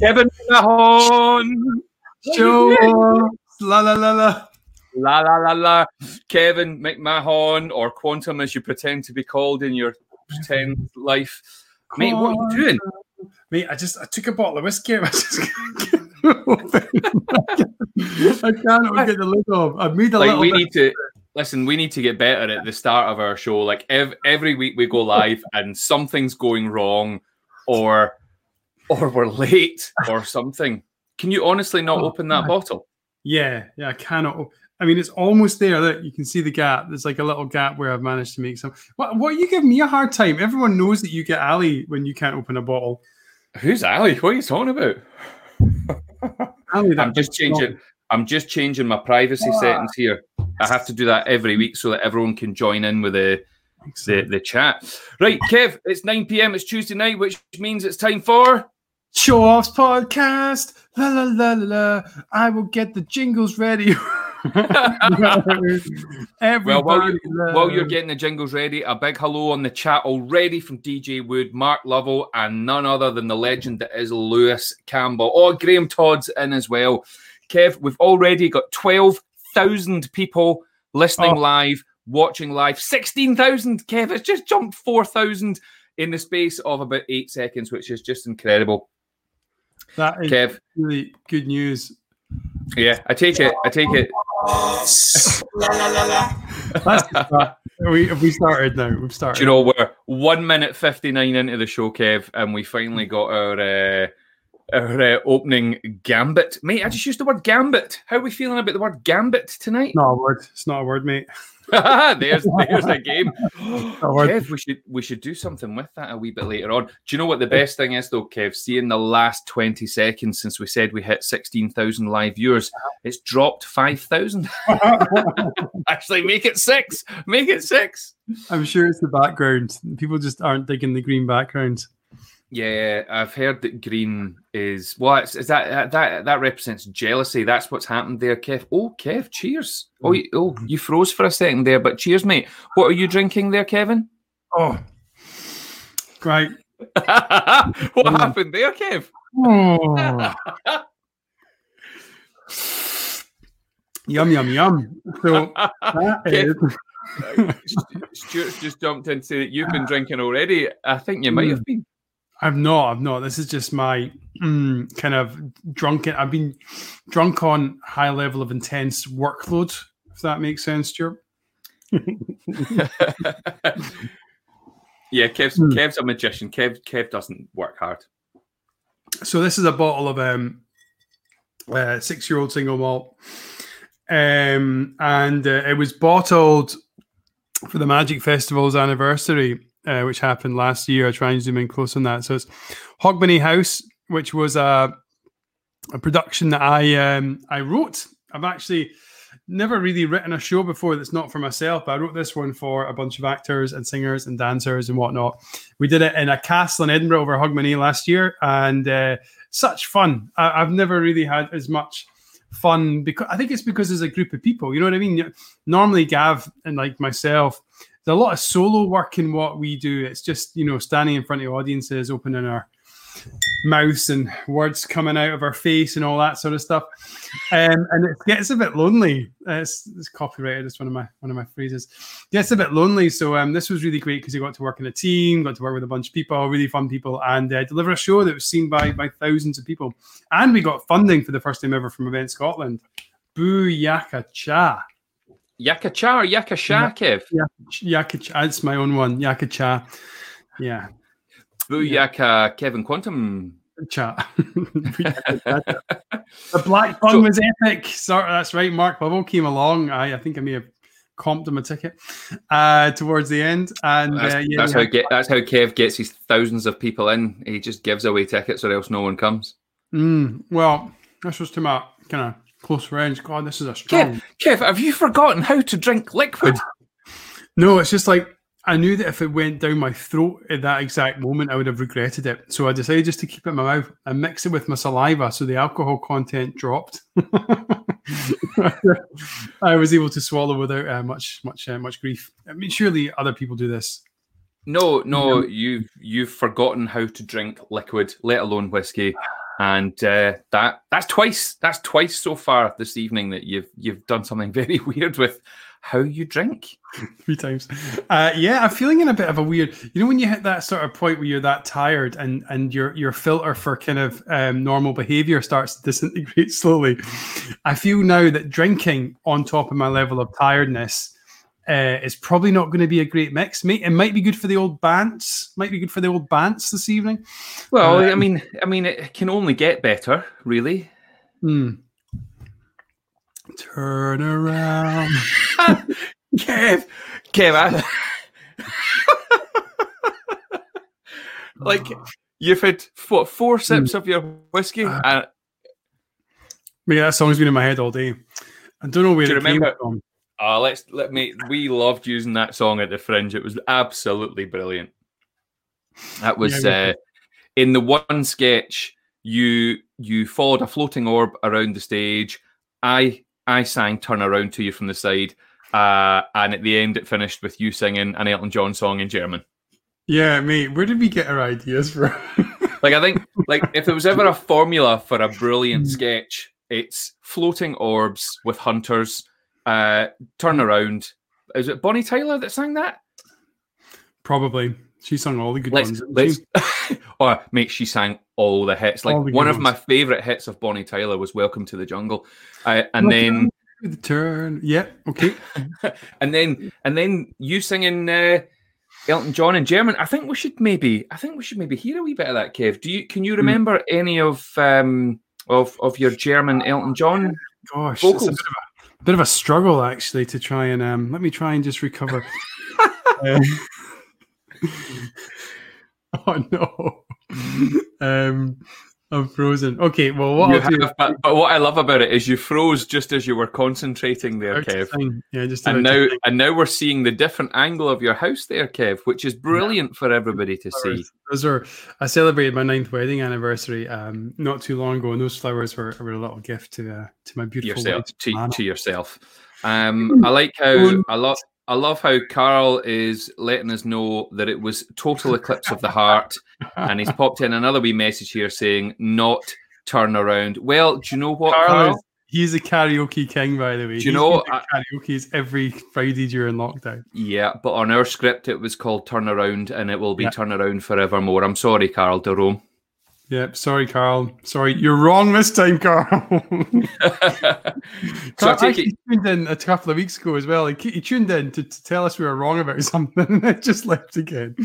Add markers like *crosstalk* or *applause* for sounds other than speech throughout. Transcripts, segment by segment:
Kevin Mahon. Show us. La la la la. La la la la. Kevin McMahon or Quantum as you pretend to be called in your pretend life. Mate, what are you doing? Mate, I just I took a bottle of whiskey. *laughs* I just. I can't get the lid off. I've made a Like little we bit- need to listen, we need to get better at the start of our show. Like ev- every week we go live and something's going wrong or *laughs* or we're late or something. Can you honestly not Oh, open that God. bottle? Yeah, yeah, I cannot. op- I mean, it's almost there. That you can see the gap. There's like a little gap where I've managed to make some. What? What? You give me a hard time. Everyone knows that you get Ali when you can't open a bottle. Who's Ali? What are you talking about? *laughs* Ali, I'm just big dog. changing. I'm just changing my privacy Ah. settings here. I have to do that every week so that everyone can join in with the the, the chat. Right, Kev, it's 9 p.m. It's Tuesday night, which means it's time for Show offs podcast. La la la la. I will get the jingles ready. *laughs* Everybody, Well, while, you, while you're getting the jingles ready, a big hello on the chat already from DJ Wood, Mark Lovell, and none other than the legend that is Lewis Campbell. Oh, Graham Todd's in as well. Kev, we've already got 12,000 people listening Oh. live, watching live. 16,000, Kev. It's just jumped 4,000 in the space of about eight seconds, which is just incredible. That is Kev, really good news. yeah, I take it. I take it. We have we started now. We've started. Do you know we're one minute fifty nine into the show, Kev, and we finally got our uh, our uh, opening gambit, mate. I just used the word gambit. How are we feeling about the word gambit tonight? not a word. It's not a word, mate. *laughs* there's there's the game. *laughs* a word. Kev, we should we should do something with that a wee bit later on. Do you know what the best thing is though, Kev? Seeing the last twenty seconds since we said we hit sixteen thousand live viewers, it's dropped five thousand. *laughs* Actually, make it six. Make it six. I'm sure it's the background. People just aren't digging the green background. Yeah, I've heard that green is well. It's, is that that that represents jealousy? That's what's happened there, Kev. Oh, Kev, cheers. Oh, you, oh, you froze for a second there, but cheers, mate. What are you drinking there, Kevin? Oh, great. *laughs* what mm. happened there, Kev? Oh. *laughs* yum yum yum. So *laughs* that is uh, Stuart's just jumped in to say that you've been drinking already. I think you might have been. I've not. I've not. This is just my mm, kind of drunken. I've been drunk on high level of intense workload. If that makes sense, Stuart. *laughs* yeah, Kev's, Hmm. Kev's a magician. Kev Kev doesn't work hard. So this is a bottle of um, uh, six-year-old single malt, um, and uh, it was bottled for the Magic Festival's anniversary, uh, which happened last year. I try and zoom in close on that. So it's Hogmanay House, which was a a production that I um, I wrote. I've actually never really written a show before that's not for myself, but I wrote this one for a bunch of actors and singers and dancers and whatnot. We did it in a castle in Edinburgh over Hogmanay last year, and uh, such fun. I- I've never really had as much fun because I think it's because there's a group of people. You know what I mean? Normally, Gav and like myself, there's a lot of solo work in what we do. It's just you know standing in front of audiences, opening our mouths and words coming out of our face and all that sort of stuff. Um, and it gets a bit lonely. It's, it's copyrighted. It's one of my one of my phrases. Gets a bit lonely. So um, this was really great because you got to work in a team, got to work with a bunch of people, really fun people, and uh, deliver a show that was seen by by thousands of people. And we got funding for the first time ever from Event Scotland. Boo yaka cha. Yaka cha or yaka sha, Kev? Yaka cha. That's my own one. Yaka cha. Yeah. Booyaka Kevin Quantum. Chat. *laughs* *laughs* the Black Fun was epic. Sorry, that's right. Mark Bubble came along. I, I think I may have comped him a ticket uh, towards the end, and That's, uh, yeah, that's how get that's how Kev gets his thousands of people in. He just gives away tickets or else no one comes. Mm, well, this was to my kind of close friends. God, this is a strong. Kev, Kev, have you forgotten how to drink liquid? No, it's just like I knew that if it went down my throat at that exact moment, I would have regretted it. So I decided just to keep it in my mouth and mix it with my saliva, so the alcohol content dropped. *laughs* I was able to swallow without uh, much, much, uh, much grief. I mean, surely other people do this. No, no, you've you've forgotten how to drink liquid, let alone whiskey. And uh, that that's twice. That's twice so far this evening that you've you've done something *laughs* very weird with how you drink. *laughs* Three times. Uh, yeah, I'm feeling in a bit of a weird. You know, when you hit that sort of point where you're that tired and and your your filter for kind of um, normal behavior starts to disintegrate *laughs* slowly. I feel now that drinking on top of my level of tiredness. Uh, is probably not going to be a great mix. It might be good for the old bants. Might be good for the old bants this evening. Well, um, I mean, I mean, it can only get better, really. Hmm. Turn around. *laughs* Kev, Kev, *laughs* like you've had what four sips of your whiskey? Uh, and... Yeah, that song's been in my head all day. I don't know where Do it remember? came from. Oh, let's let me. We loved using that song at the Fringe. It was absolutely brilliant. That was yeah, uh, in the one sketch. You you followed a floating orb around the stage. I I sang "Turn Around" to you from the side, uh, and at the end, it finished with you singing an Elton John song in German. Yeah, mate. Where did we get our ideas from? *laughs* like, I think, like, if there was ever a formula for a brilliant hmm. sketch, it's floating orbs with hunters. Uh, turn around. Is it Bonnie Tyler that sang that? Probably. She sang all the good let's, ones. Let's, *laughs* oh, mate, she sang all the hits. Like the one of my favorite hits of Bonnie Tyler was "Welcome to the Jungle," uh, and Welcome then the turn. Yeah, okay. *laughs* and then and then you singing uh, Elton John in German. I think we should maybe I think we should maybe hear a wee bit of that, Kev. Do you can you hmm. remember mm. any of um of of your German Elton John? Gosh, vocals? It's a bit, of a, bit of a struggle actually to try and um. Let me try and just recover. um, *laughs* *laughs* oh no. *laughs* um I'm frozen. Okay, well, what have, but, but, what I love about it is you froze just as you were concentrating there, Kev. Yeah, just and now and now we're seeing the different angle of your house there, Kev, which is brilliant yeah. for everybody to see. Those are I celebrated my ninth wedding anniversary um, not too long ago, and those flowers were, were a little gift to uh, to my beautiful yourself to, to, yourself. Um, *laughs* I like how a lot. I love how Carl is letting us know that it was total eclipse of the heart, *laughs* and he's popped in another wee message here saying not turn around. Well, do you know what, Carl? Carl? He's a karaoke king, by the way. Do you know karaoke's every Friday during lockdown? Yeah, but on our script it was called Turn Around, and it will be yeah. Turn Around forevermore. I'm sorry, Carl Jerome. Yep. Sorry, Carl. Sorry, you're wrong this time, Carl. Carl *laughs* so he tuned in a couple of weeks ago as well. He, he tuned in to, to, tell us we were wrong about *laughs* something, and it just left again.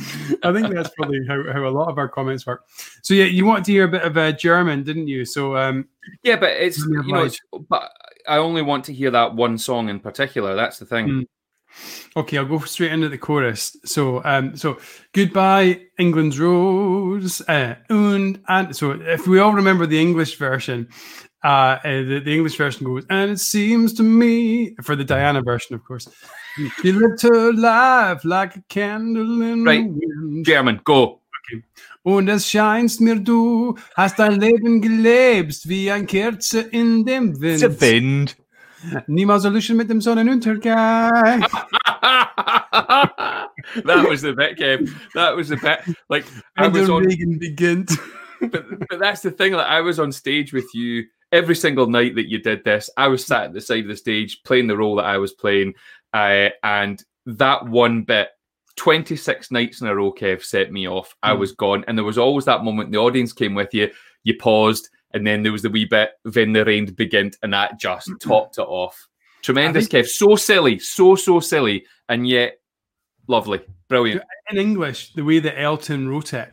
I think that's probably how, how a lot of our comments work. So yeah, you wanted to hear a bit of uh, German, didn't you? So um, yeah, but it's you know, it's, but I only want to hear that one song in particular. That's the thing. Mm. Okay, I'll go straight into the chorus. So, um, so goodbye, England's rose, uh, und and so if we all remember the English version, uh, uh, the, the English version goes, and it seems to me for the Diana version, of course, she lived her life like a candle in right. the wind. German, go. Okay. Und es scheinst mir, du hast dein Leben gelebt wie ein Kerze in dem Wind. Der Wind. Niemals Solution mit dem Sonnenuntergang. *laughs* that was the bit, Kev. That was the bit. Like I was on. begins. *laughs* but but that's the thing. Like I was on stage with you every single night that you did this. I was sat at the side of the stage playing the role that I was playing, uh, and that one bit. 26 nights in a row, Kev set me off. I mm. was gone. And there was always that moment the audience came with you, you paused, and then there was the wee bit, then the rain began, and that just topped it off. Tremendous, think, Kev. So silly, so, so silly, and yet lovely. Brilliant. In English, the way that Elton wrote it,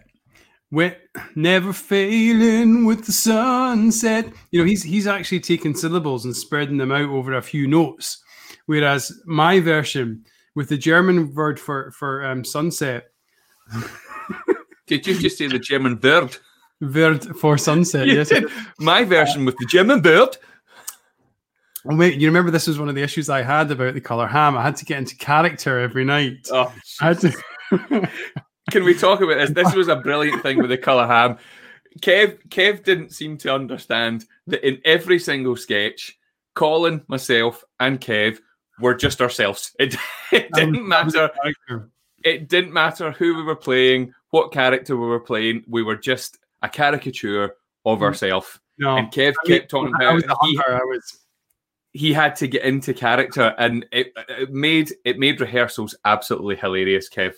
with never failing with the sunset. You know, he's he's actually taking syllables and spreading them out over a few notes. Whereas my version with the German word for for um, sunset. Did you just say the German word? Bird for sunset. You yes. *laughs* My version with the German bird. Oh, wait, you remember this was one of the issues I had about the color ham. I had to get into character every night. Oh, to. Can we talk about this? This was a brilliant thing with the color ham. Kev, Kev didn't seem to understand that in every single sketch, Colin, myself, and Kev were just ourselves. It, *laughs* it didn't um, matter. It didn't matter who we were playing, what character we were playing. We were just a caricature of mm. herself. No, And Kev I mean, kept talking I about he, hunter. I was. he had to get into character, and it, it made it made rehearsals absolutely hilarious. Kev,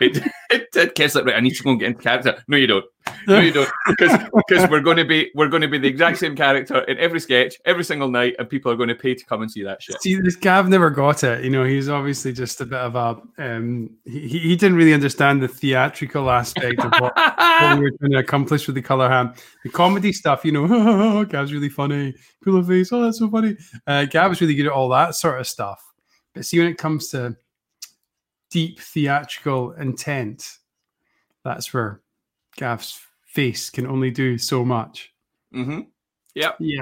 it, *laughs* it did. Kev's like, right, I need to go and get into character. No, you don't. No, you don't, because we're going to be we're going to be the exact same character in every sketch, every single night, and people are going to pay to come and see that shit. See, this Gav never got it. You know, he's obviously just a bit of a. Um, he, he didn't really understand the theatrical aspect of what, what we were trying to accomplish with the color ham. The comedy stuff, you know, *laughs* Gav's really funny. cool face. Oh, that's so funny. Uh, Gav's really good at all that sort of stuff. But see, when it comes to deep theatrical intent, that's where Gav's face can only do so much. Mm-hmm. Yep. Yeah.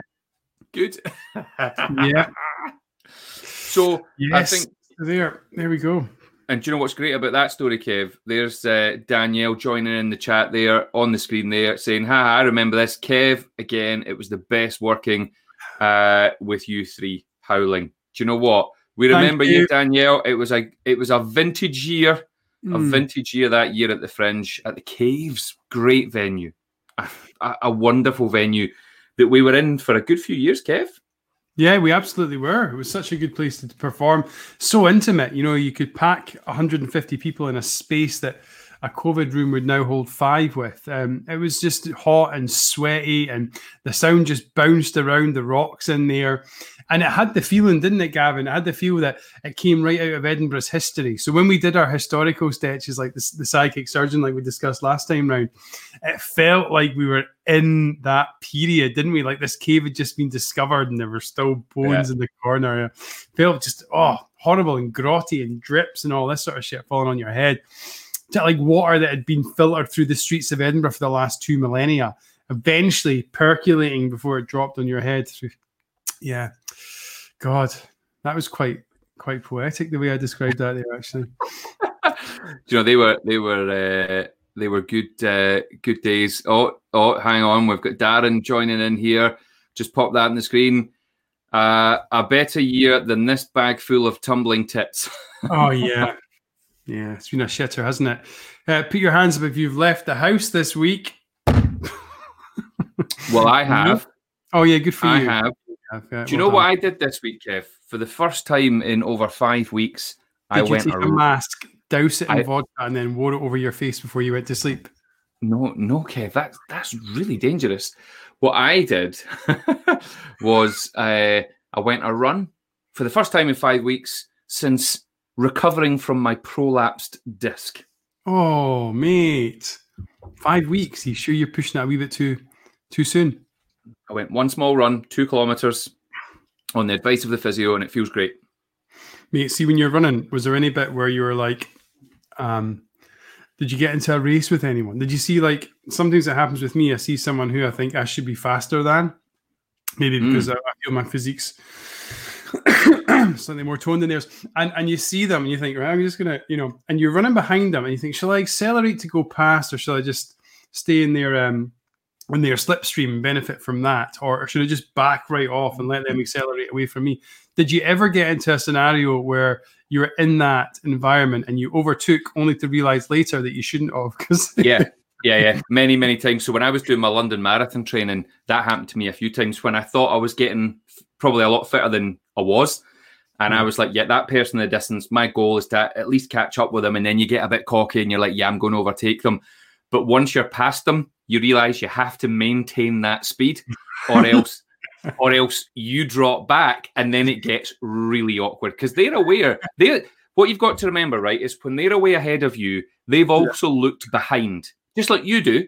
Good. *laughs* Yeah. So Yes. I think there, there we go. And do you know what's great about that story, Kev? There's uh, Danielle joining in the chat there on the screen there saying, Ha, I remember this. Kev, again, it was the best working uh, with you three howling. Do you know what? We remember you. you. Danielle. It was a it was a vintage year, a Mm. vintage year that year at the Fringe at the Caves. Great venue, a, a, a wonderful venue that we were in for a good few years, Kev. Yeah, we absolutely were. It was such a good place to perform. So intimate, you know, you could pack 150 people in a space that a COVID room would now hold five with. Um, it was just hot and sweaty, and the sound just bounced around the rocks in there. And it had the feeling, didn't it, Gavin? It had the feel that it came right out of Edinburgh's history. So when we did our historical sketches, like the, the psychic surgeon, like we discussed last time round, it felt like we were in that period, didn't we? Like this cave had just been discovered and there were still bones in the corner. It felt just oh horrible and grotty and drips and all this sort of shit falling on your head. Like water that had been filtered through the streets of Edinburgh for the last two millennia, eventually percolating before it dropped on your head. Through, yeah, God, that was quite quite poetic the way I described that there. Actually, *laughs* you know they were they were uh, they were good uh, good days. Oh oh, hang on, we've got Darren joining in here. Just pop that on the screen. Uh, a better year than this bag full of tumbling tits. *laughs* oh yeah, yeah, it's been a shitter, hasn't it? Uh, put your hands up if you've left the house this week. well, I *laughs* have. Oh yeah, good for I you. have. have Do you know what. I did this week, Kev? For the first time in over five weeks, I Did you went take a a mask, douse it in I- vodka, and then wore it over your face before you went to sleep? No, no, Kev, that's that's really dangerous. What I did *laughs* was uh, I went a run for the first time in five weeks since recovering from my prolapsed disc. Oh, mate, five weeks. You sure you're pushing that a wee bit too too soon? I went one small run, two kilometers, on the advice of the physio, and it feels great. Mate, see when you're running, was there any bit where you were like, um, did you get into a race with anyone? Did you see like sometimes it happens with me? I see someone who I think I should be faster than, maybe Mm. because I, I feel my physique's *coughs* slightly more toned than theirs, and and you see them and you think, right, I'm just gonna, you know, and you're running behind them and you think, shall I accelerate to go past or shall I just stay in their um in their slipstream and benefit from that, or should I just back right off and let them accelerate away from me? Did you ever get into a scenario where you were in that environment and you overtook only to realize later that you shouldn't have? *laughs* Because Yeah, yeah, yeah. Many, many times. So when I was doing my London Marathon training, that happened to me a few times when I thought I was getting probably a lot fitter than I was. And I mm. was like, yeah, that person in the distance, my goal is to at least catch up with them. And then you get a bit cocky and you're like, yeah, I'm going to overtake them. But once you're past them, you realize you have to maintain that speed or *laughs* else or else you drop back and then it gets really awkward because they're aware. They what you've got to remember, right, is when they're away ahead of you, they've also looked behind, just like you do.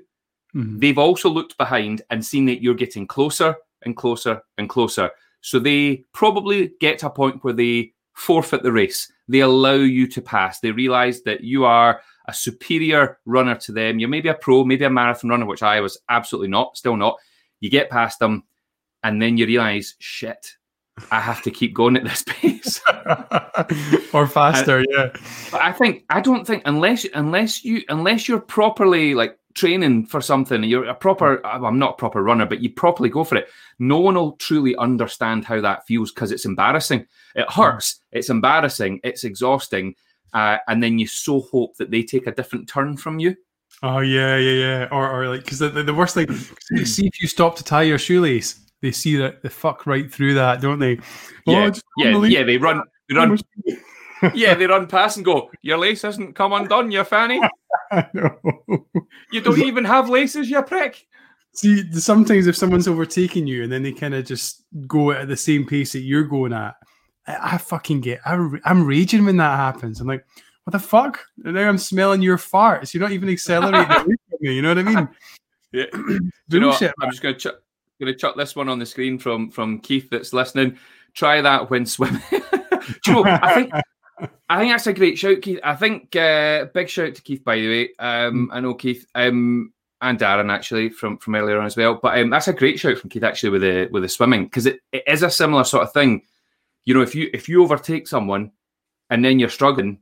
Mhm. They've also looked behind and seen that you're getting closer and closer and closer. So they probably get to a point where they forfeit the race. They allow you to pass. They realize that you are a superior runner to them. You're maybe a pro, maybe a marathon runner, which I was absolutely not, still not. You get past them, and then you realize, shit, I have to keep going at this *laughs* pace. *laughs* or faster, yeah. But I think I don't think unless unless you unless you're properly like training for something, you're a proper. I'm not a proper runner, but you properly go for it. No one will truly understand how that feels because it's embarrassing. It hmm. hurts. It's embarrassing. It's exhausting. Uh, and then you so hope that they take a different turn from you. Oh yeah, yeah, yeah. Or, or like because the, the, worst thing, they see if you stop to tie your shoelace, they see that the fuck right through that, don't they? Yeah, oh, yeah, yeah. They run, they run. yeah, they run past and go. Your lace hasn't come undone, you fanny. *laughs* no. You don't even have laces, you prick. See, sometimes if someone's overtaking you and then they kind of just go at the same pace that you're going at, I, I fucking get. I, I'm raging when that happens. I'm like, what the fuck? And now I'm smelling your farts. You're not even accelerating. You know what I mean? *laughs* Yeah. *clears throat* you know, shit, I'm just gonna ch- gonna chuck this one on the screen from from Keith that's listening. Try that when swimming. *laughs* You know? I think I think that's a great shout, Keith. I think uh, big shout to Keith, by the way. Um, I know Keith um, and Darren actually from from earlier on as well. But um, that's a great shout from Keith actually with the with the swimming because it, it is a similar sort of thing. You know, if you if you overtake someone and then you're struggling,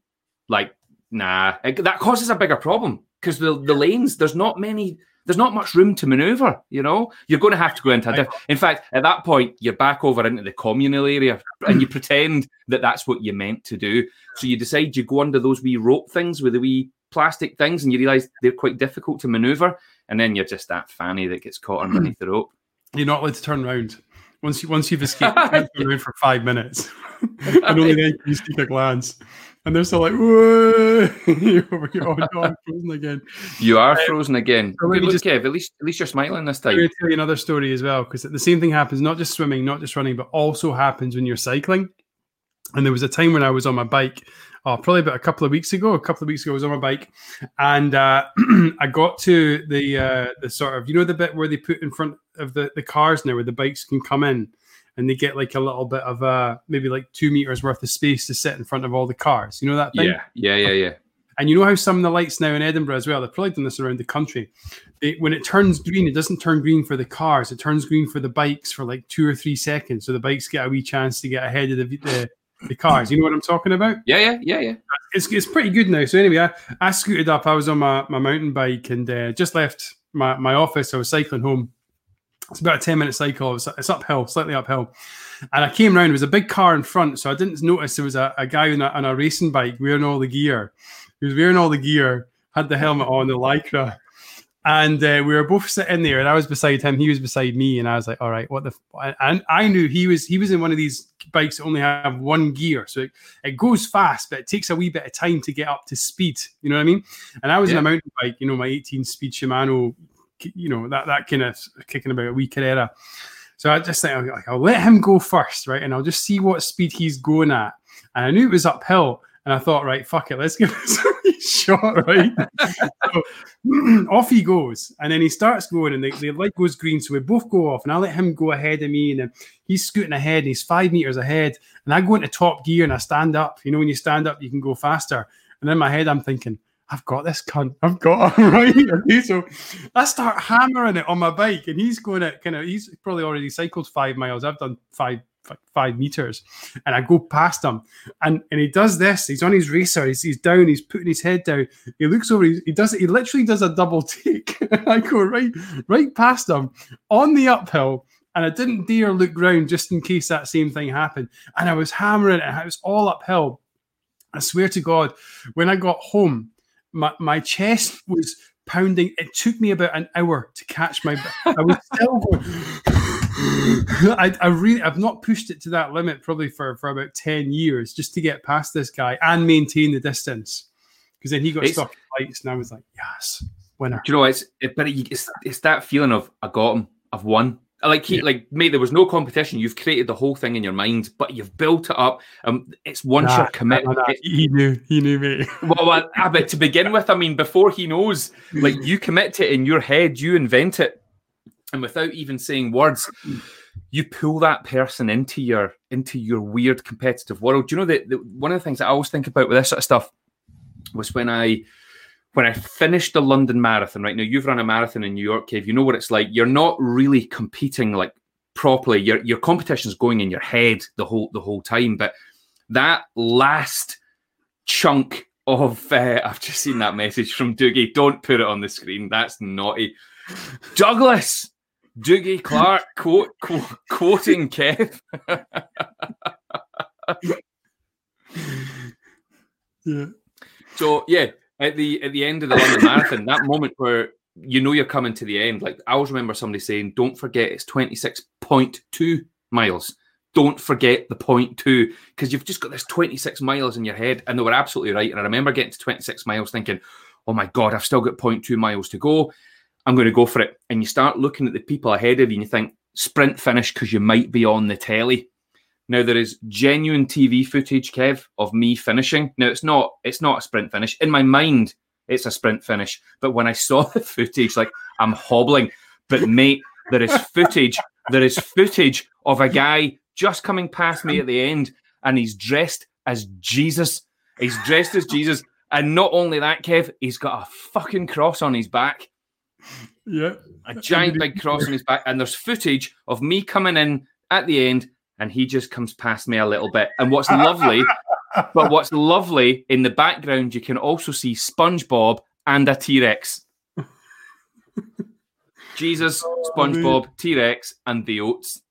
like nah, it, that causes a bigger problem because the the lanes there's not many there's not much room to maneuver. You know, you're going to have to go into. A diff- in fact, at that point, you're back over into the communal area, and you *clears throat* pretend that that's what you meant to do. So you decide you go under those wee rope things with the wee plastic things, and you realise they're quite difficult to maneuver, and then you're just that fanny that gets caught underneath the rope. You're not allowed to turn around. Once you once you've escaped, *laughs* you around for five minutes, *laughs* and only then can you sneak a glance and they're still like, Whoa! *laughs* you're, oh, no, I'm frozen again. You are um, frozen again. So look, just, Kev. At least, at least you're smiling this time. I'm going to tell you another story as well, because the same thing happens not just swimming, not just running, but also happens when you're cycling. And there was a time when I was on my bike, oh, probably about a couple of weeks ago. A couple of weeks ago, I was on my bike, and uh, *clears throat* I got to the uh, the sort of you know the bit where they put in front of the the cars now, where the bikes can come in and they get like a little bit of uh maybe like two meters worth of space to sit in front of all the cars. You know that thing? Yeah, yeah, yeah, yeah. And you know how some of the lights now in Edinburgh as well, they've probably done this around the country. They, when it turns green, it doesn't turn green for the cars, it turns green for the bikes for like two or three seconds. So the bikes get a wee chance to get ahead of the, the, the cars. You know what I'm talking about? Yeah, yeah, yeah, yeah. It's, it's pretty good now. So anyway, I, I scooted up. I was on my, my mountain bike and uh, just left my, my office. I was cycling home. It's about a 10 minute cycle. It's, it's uphill, slightly uphill. And I came around, there was a big car in front, so I didn't notice there was a, a guy on a, on a racing bike wearing all the gear. He was wearing all the gear, had the helmet on, the lycra, and uh, we were both sitting there, and I was beside him, he was beside me, and I was like, "All right, what the?" F-? And I knew he was he was in one of these bikes that only have one gear, so it, it goes fast, but it takes a wee bit of time to get up to speed. You know what I mean? And I was yeah. in a mountain bike, you know, my 18 speed Shimano, you know that that kind of kicking about a wee Carrera. So I just think like, I'll let him go first, right? And I'll just see what speed he's going at. And I knew it was uphill. And I thought, right, fuck it, let's *laughs* give this a shot, right? so, *clears throat* off he goes. And then he starts going, and the, the light goes green. So we both go off, and I let him go ahead of me. And he's scooting ahead, and he's five meters ahead. And I go into top gear and I stand up. You know, when you stand up, you can go faster. And in my head, I'm thinking, I've got this cunt. I've got him *laughs* right. Okay, so I start hammering it on my bike, and he's going at kind of. He's probably already cycled five miles. I've done five five meters, and I go past him, and and he does this. He's on his racer. He's, he's down. He's putting his head down. He looks over. He, he does. He literally does a double *laughs* take. *laughs* I go right right past him on the uphill. And I didn't dare look round just in case that same thing happened. And I was hammering it. It was all uphill. I swear to God, when I got home, my, my chest was pounding. It took me about an hour to catch my. I was still *laughs* going. I, I really I've not pushed it to that limit probably for, for about 10 years just to get past this guy and maintain the distance. Because then he got it's, stuck in lights and I was like, yes, winner. Do you know it's it, but it's it's that feeling of I got him, I've won. Like he, yeah. like mate, there was no competition. You've created the whole thing in your mind, but you've built it up. Um, it's once nah, you're committed. Nah, nah, he knew, he knew me. well, well but to begin with, I mean, before he knows, like you commit to it in your head, you invent it, and without even saying words, you pull that person into your into your weird competitive world. Do you know that one of the things that I always think about with this sort of stuff was when I when I finished the London Marathon, right now you've run a marathon in New York, Kev. You know what it's like. You're not really competing like properly. Your your competition's going in your head the whole the whole time. But that last chunk of uh, *laughs* I've just seen that message from Doogie. Don't put it on the screen. That's naughty. Douglas Doogie Clark quote, quote quoting Kev. yeah. So yeah, at the at the end of the London *laughs* Marathon, that moment where you know you're coming to the end. Like I always remember somebody saying, "Don't forget it's 26.2 miles." Don't forget the point two because you've just got this 26 miles in your head, and they were absolutely right. And I remember getting to 26 miles, thinking, "Oh my god, I've still got 0.2 miles to go. I'm going to go for it." And you start looking at the people ahead of you, and you think, "Sprint finish," because you might be on the telly. Now there is genuine TV footage, Kev, of me finishing. Now it's not it's not a sprint finish. In my mind, it's a sprint finish. But when I saw *laughs* the footage, like I'm hobbling. But mate, there is footage. There is footage of a guy just coming past me at the end, and he's dressed as Jesus. He's dressed as Jesus. And not only that, Kev, he's got a fucking cross on his back. Yeah. A giant big cross on his back. And there's footage of me coming in at the end and he just comes past me a little bit. And what's *laughs* lovely, but what's lovely in the background, you can also see SpongeBob and a T Rex. *laughs* Jesus, oh, SpongeBob, T Rex, and the oats.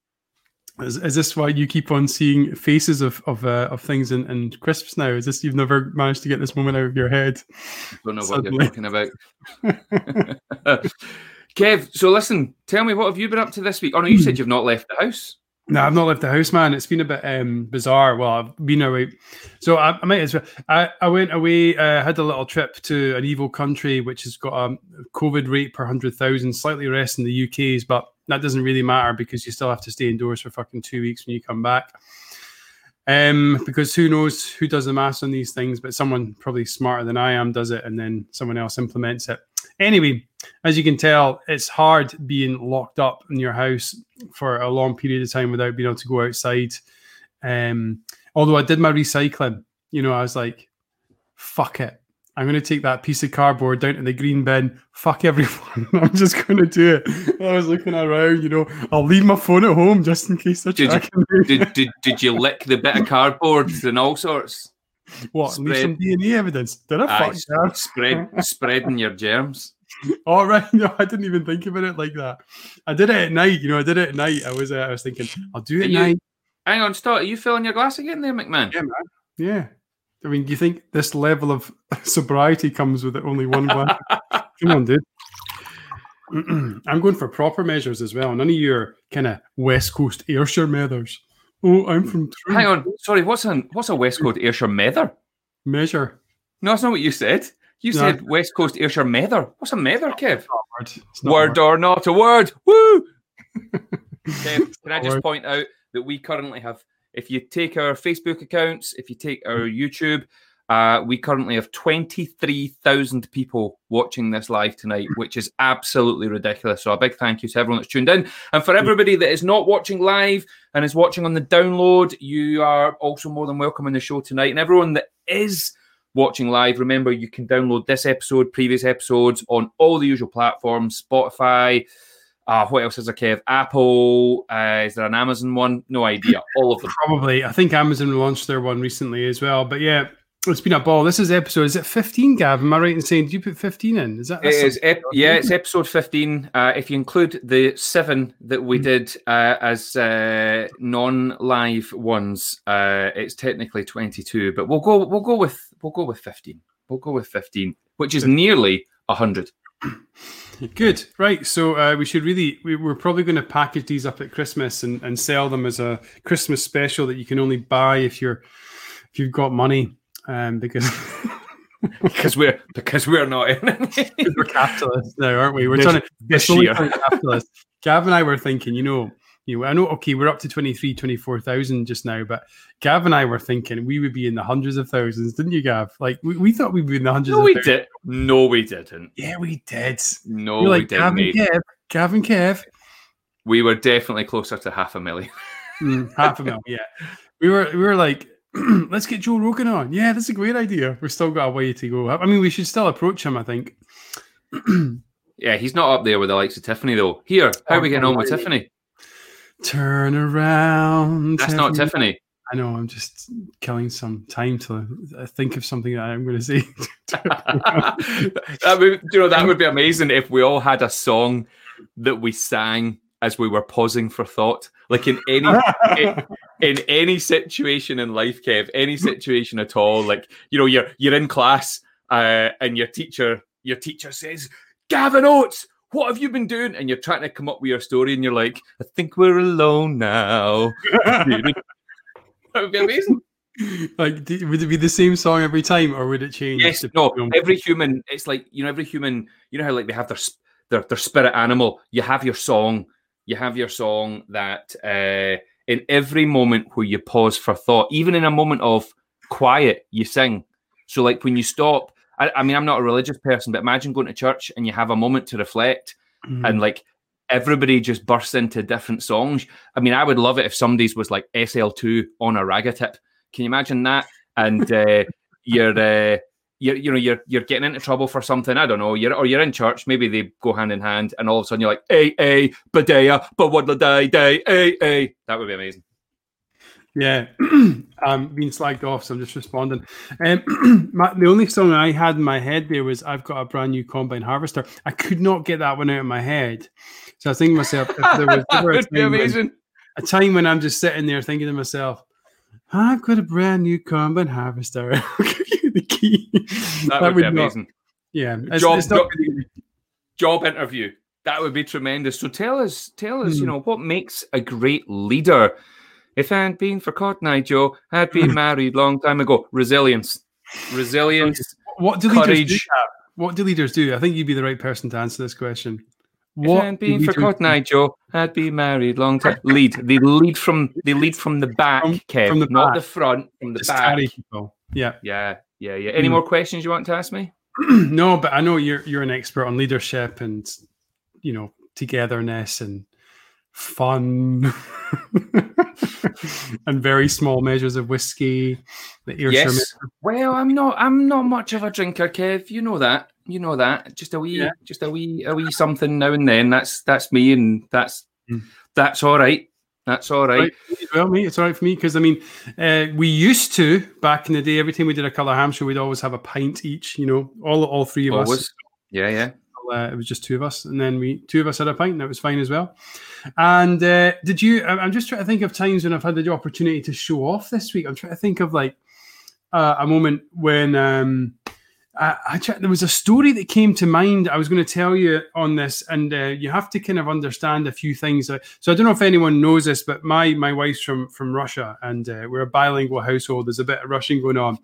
Is, is this why you keep on seeing faces of of, uh, of things in, in crisps now? Is this you've never managed to get this moment out of your head? Don't know what you're talking about. *laughs* Kev, so listen, tell me what have you been up to this week? Oh no, you said *clears throat* you've not left the house. No, I've not left the house, man. It's been a bit um, bizarre. Well, I've been away, so I, I might as well. I, I went away, uh, had a little trip to an evil country which has got a COVID rate per hundred thousand, slightly less than the UK's, but that doesn't really matter because you still have to stay indoors for fucking two weeks when you come back. Um, because who knows who does the maths on these things, but someone probably smarter than I am does it, and then someone else implements it. Anyway, as you can tell, it's hard being locked up in your house for a long period of time without being able to go outside. Um, although I did my recycling, you know, I was like, fuck it. I'm going to take that piece of cardboard down to the green bin. Fuck everyone. *laughs* I'm just going to do it. I was looking around, you know, I'll leave my phone at home just in case they're did you, *laughs* did, did, did you lick the bit of cardboard and all sorts? What? Spread, leave some DNA evidence? Did I? Fuck spread, *laughs* spreading your germs. All right, no, I didn't even think about it like that. I did it at night. You know, I did it at night. I was, uh, I was thinking, I'll do it at you, night. Hang on, stop. Are you filling your glass again, there, McMahon? Yeah, man. Yeah. I mean, do you think this level of *laughs* sobriety comes with only one glass? *laughs* Come on, dude. *clears throat* I'm going for proper measures as well. None of your kind of West Coast Ayrshire meathers. Oh, I'm from. Hang on, sorry. What's a what's a West Coast Ayrshire mether? Measure. No, that's not what you said. You no. said West Coast Ayrshire mether. What's a mether, Kev? Word, word or not a word? Woo! *laughs* Kev, can I just word. point out that we currently have, if you take our Facebook accounts, if you take our YouTube, uh, we currently have 23,000 people watching this live tonight, which is absolutely ridiculous. So, a big thank you to everyone that's tuned in. And for everybody that is not watching live and is watching on the download, you are also more than welcome in the show tonight. And everyone that is watching live, remember you can download this episode, previous episodes on all the usual platforms Spotify. Uh, what else is there, Kev? Apple. Uh, is there an Amazon one? No idea. All of them. Probably. I think Amazon launched their one recently as well. But yeah, it's been a ball. This is episode. Is it fifteen, Gav? Am I right in saying? Did you put fifteen in? Is that? It is. Ep- yeah, it's episode fifteen. Uh, if you include the seven that we mm. did uh, as uh, non-live ones, uh, it's technically twenty-two. But we'll go. We'll go with. We'll go with fifteen. We'll go with fifteen, which is nearly hundred. Good. Right. So uh, we should really, we, are probably going to package these up at Christmas and, and sell them as a Christmas special that you can only buy if you're, if you've got money um, because *laughs* because we're because we're not *laughs* we're capitalists now, aren't we? We're this, trying to this year. capitalists. Gav and I were thinking, you know, you know, I know, okay, we're up to 23, 24,000 just now, but Gav and I were thinking we would be in the hundreds of thousands, didn't you, Gav? Like, we, we thought we'd be in the hundreds no, we thousands. did. No, we didn't. Yeah, we did. No, we like, didn't. Gav and Kev, Gav and Kev. We were definitely closer to half a million. *laughs* mm, half a million, yeah. We were, we were like, *clears throat* let's get Joe Rogan on. Yeah, that's a great idea. We've still got a way to go. I mean, we should still approach him, I think. *clears throat* yeah, he's not up there with the likes of Tiffany, though. Here, how are we getting on with Tiffany? Turn around. That's not Tiffany. I know. I'm just killing some time to think of something that I'm going to say. that would, you know, that would be amazing if we all had a song that we sang as we were pausing for thought. Like in any in, *laughs* in, any situation in life, Kev, any situation at all. Like you know, you're you're in class uh, and your teacher your teacher says, "Gavin Oates, what have you been doing?" And you're trying to come up with your story, and you're like, "I think we're alone now." *laughs* that would be amazing. Like, would it be the same song every time, or would it change? Yes, no. Every human, it's like you know, every human. You know how like they have their their their spirit animal. You have your song. You have your song that uh, in every moment where you pause for thought, even in a moment of quiet, you sing. So like when you stop, I, I mean, I'm not a religious person, but imagine going to church and you have a moment to reflect, mm-hmm. and like everybody just bursts into different songs. I mean, I would love it if somebody's was like SL2 on a Ragga Tip. Can you imagine that? And uh, *laughs* you're, uh, you're, you know, you're you're getting into trouble for something. I don't know. You're or you're in church. Maybe they go hand in hand, and all of a sudden you're like, "A A Badea, but what the day day A A." That would be amazing. Yeah, *clears throat* I'm being slagged off, so I'm just responding. Um, *clears throat* my, the only song I had in my head there was "I've got a brand new combine harvester." I could not get that one out of my head, so I to myself, if there was *laughs* ever a, time when, a time when I'm just sitting there thinking to myself, "I've got a brand new combine harvester," *laughs* I'll give you the key. That, that would, would, be amazing. Not, yeah, it's, job, it's job, job interview. That would be tremendous. So tell us, tell us, mm. you hmm. know, what makes a great leader if I hadn't been for Cotton Eye Joe, I'd been *laughs* married long time ago. Resilience. Resilience. What do courage. leaders do? What do leaders do? I think you'd be the right person to answer this question. What if I hadn't been for Cotton Eye Joe, I'd be married long time. Lead. They lead from they lead from the back, from, Kev, from the not back. the front, from the Just back. Yeah. Yeah. Yeah. Yeah. Any mm. more questions you want to ask me? *clears throat* no, but I know you're you're an expert on leadership and you know togetherness and fun *laughs* and very small measures of whiskey. yes. Well, I'm not. I'm not much of a drinker, Kev. You know that. You know that. Just a wee, yeah. just a wee, a wee something now and then. That's that's me, and that's mm. that's all right. That's all right. right. Well, me, it's all right for me because I mean, uh, we used to back in the day. Every time we did a color ham show, we'd always have a pint each. You know, all all three of always. us. Yeah, yeah. Uh, it was just two of us, and then we two of us had a pint, and that was fine as well. And uh, did you? I'm just trying to think of times when I've had the opportunity to show off this week. I'm trying to think of like uh, a moment when um, I, I there was a story that came to mind. I was going to tell you on this, and uh, you have to kind of understand a few things. So I don't know if anyone knows this, but my my wife's from from Russia, and uh, we're a bilingual household. There's a bit of Russian going on,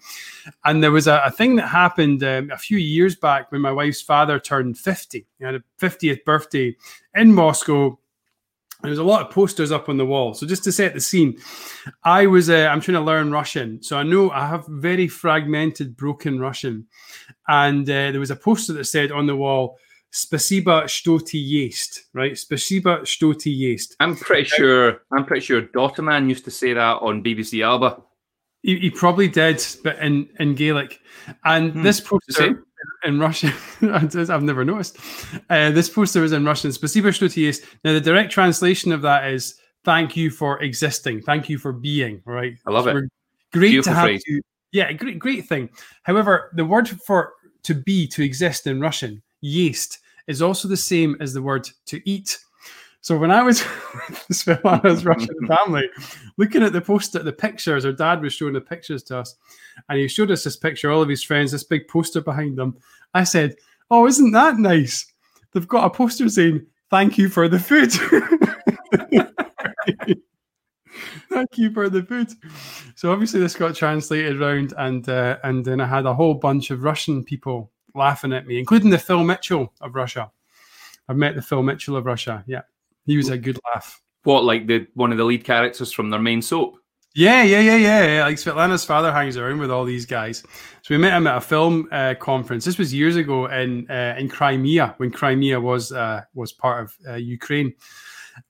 and there was a, a thing that happened um, a few years back when my wife's father turned 50. He had a 50th birthday in Moscow there was a lot of posters up on the wall. So just to set the scene, I was uh, I'm trying to learn Russian, so I know I have very fragmented, broken Russian, and uh, there was a poster that said on the wall. "Спасибо, что ты есть, right? "Спасибо, что ты есть. I'm pretty sure. I'm pretty sure Dotaman used to say that on BBC Alba. He, he probably did, but in, in Gaelic. And hmm. this poster in Russian. *laughs* I've never noticed. Uh, this poster is in Russian. Спасибо, что ты есть. Now, the direct translation of that is thank you for existing. Thank you for being, right? I love so it. Great Beautiful to have phrase. you. Yeah, great, great thing. However, the word for to be, to exist in Russian, есть, is also the same as the word to eat. so when I was *laughs* with Svetlana's Russian *laughs* family, looking at the poster, the pictures, her dad was showing the pictures to us, and he showed us this picture, all of his friends, this big poster behind them. I said, "Oh, isn't that nice? They've got a poster saying thank you for the food." *laughs* thank you for the food. So obviously this got translated around, and uh, and then I had a whole bunch of Russian people laughing at me, including the Phil Mitchell of Russia. I've met the Phil Mitchell of Russia. Yeah, he was a good laugh. What, like the one of the lead characters from their main soap? Yeah, yeah, yeah, yeah. Like Svetlana's father hangs around with all these guys. So we met him at a film uh, conference. This was years ago in uh, in Crimea when Crimea was uh, was part of uh, Ukraine.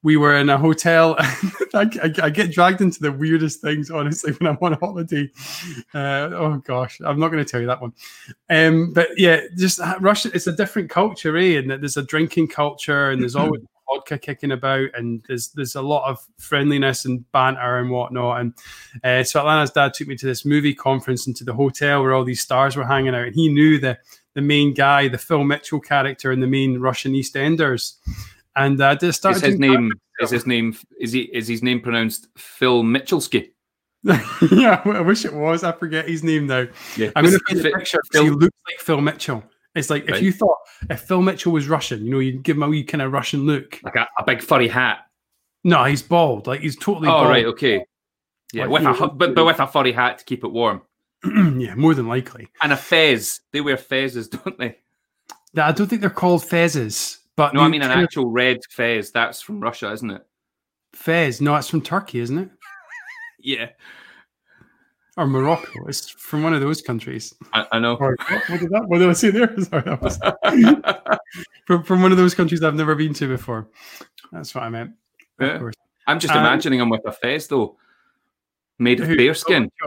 We were in a hotel. *laughs* I, I, I, get dragged into the weirdest things, honestly, when I'm on holiday. Uh, oh gosh, I'm not going to tell you that one. Um, but yeah, just uh, Russia. It's a different culture, eh? And there's a drinking culture, and there's *clears throat* always vodka kicking about, and there's there's a lot of friendliness and banter and whatnot. And uh, Svetlana's dad took me to this movie conference and to the hotel where all these stars were hanging out, and he knew the the main guy, the Phil Mitchell character in the main Russian EastEnders. And uh, just started. Is his name? Is his name? Is he? Is his name pronounced Phil Mitchellski? *laughs* yeah, I wish it was. I forget his name now. Yeah, I'm going to find a picture. Phil- He looks like Phil Mitchell. It's like if you thought if Phil Mitchell was Russian, you know, you'd give him a wee kind of Russian look. like a, a big furry hat. No, he's bald. Like he's totally Oh bald. right, okay. Yeah, Like, with you a know, but, but with a furry hat to keep it warm *clears throat* yeah, more than likely. and a fez. They wear fezes, *laughs* don't they? I don't think they're called fezes. but No, I mean an actual red fez. That's from Russia, isn't it? fez. No, it's from Turkey, isn't it? *laughs* Yeah, Or Morocco. It's from one of those countries. I, I know. Or, what did that? What did I say there? *laughs* Sorry, that was *laughs* from, from one of those countries I've never been to before. That's what I meant. Of Yeah. course. I'm just Um, imagining him with a fez though, made of bear skin. *laughs*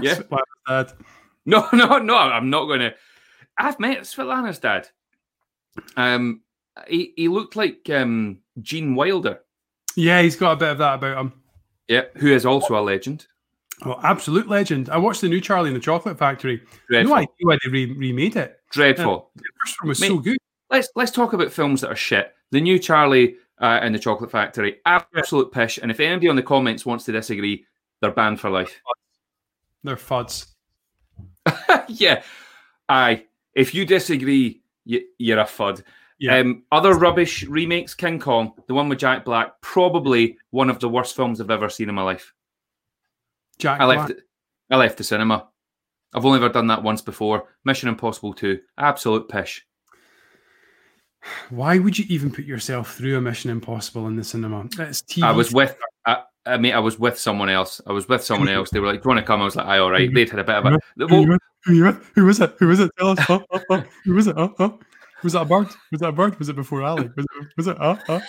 Yeah. Svetlana's dad. No, no, no. I'm not going to. I've met Svetlana's dad. Um, he he looked like um Gene Wilder. Yeah, he's got a bit of that about him. Yeah, who is also a legend. Oh, absolute legend. I watched the new Charlie in the Chocolate Factory. Dreadful. No idea why they re- remade it. Dreadful. The first one was Mate, so good. let's let's talk about films that are shit. The new Charlie uh, and the Chocolate Factory, absolute pish. And if anybody on the comments wants to disagree, they're banned for life. They're fuds. *laughs* yeah, aye. If you disagree, you, you're a fud. Yeah. Um, other rubbish remakes: King Kong, the one with Jack Black, probably one of the worst films I've ever seen in my life. Jack I left. Black. I left the cinema. I've only ever done that once before. Mission Impossible Two, absolute pish. Why would you even put yourself through a Mission Impossible in the cinema? It's TV. I was with. I, I mean, I was with someone else. I was with someone else. They were like, "Do you want to come?" I was like, "I all right." They'd had a bit of a. Who, Well? Who? Who was it? Who was it? Tell us. Huh? Huh? Huh? Who was it? Huh? Huh? Was that a bird? Was that a bird? Was it before Ali? Was it? Was it? Huh? Huh?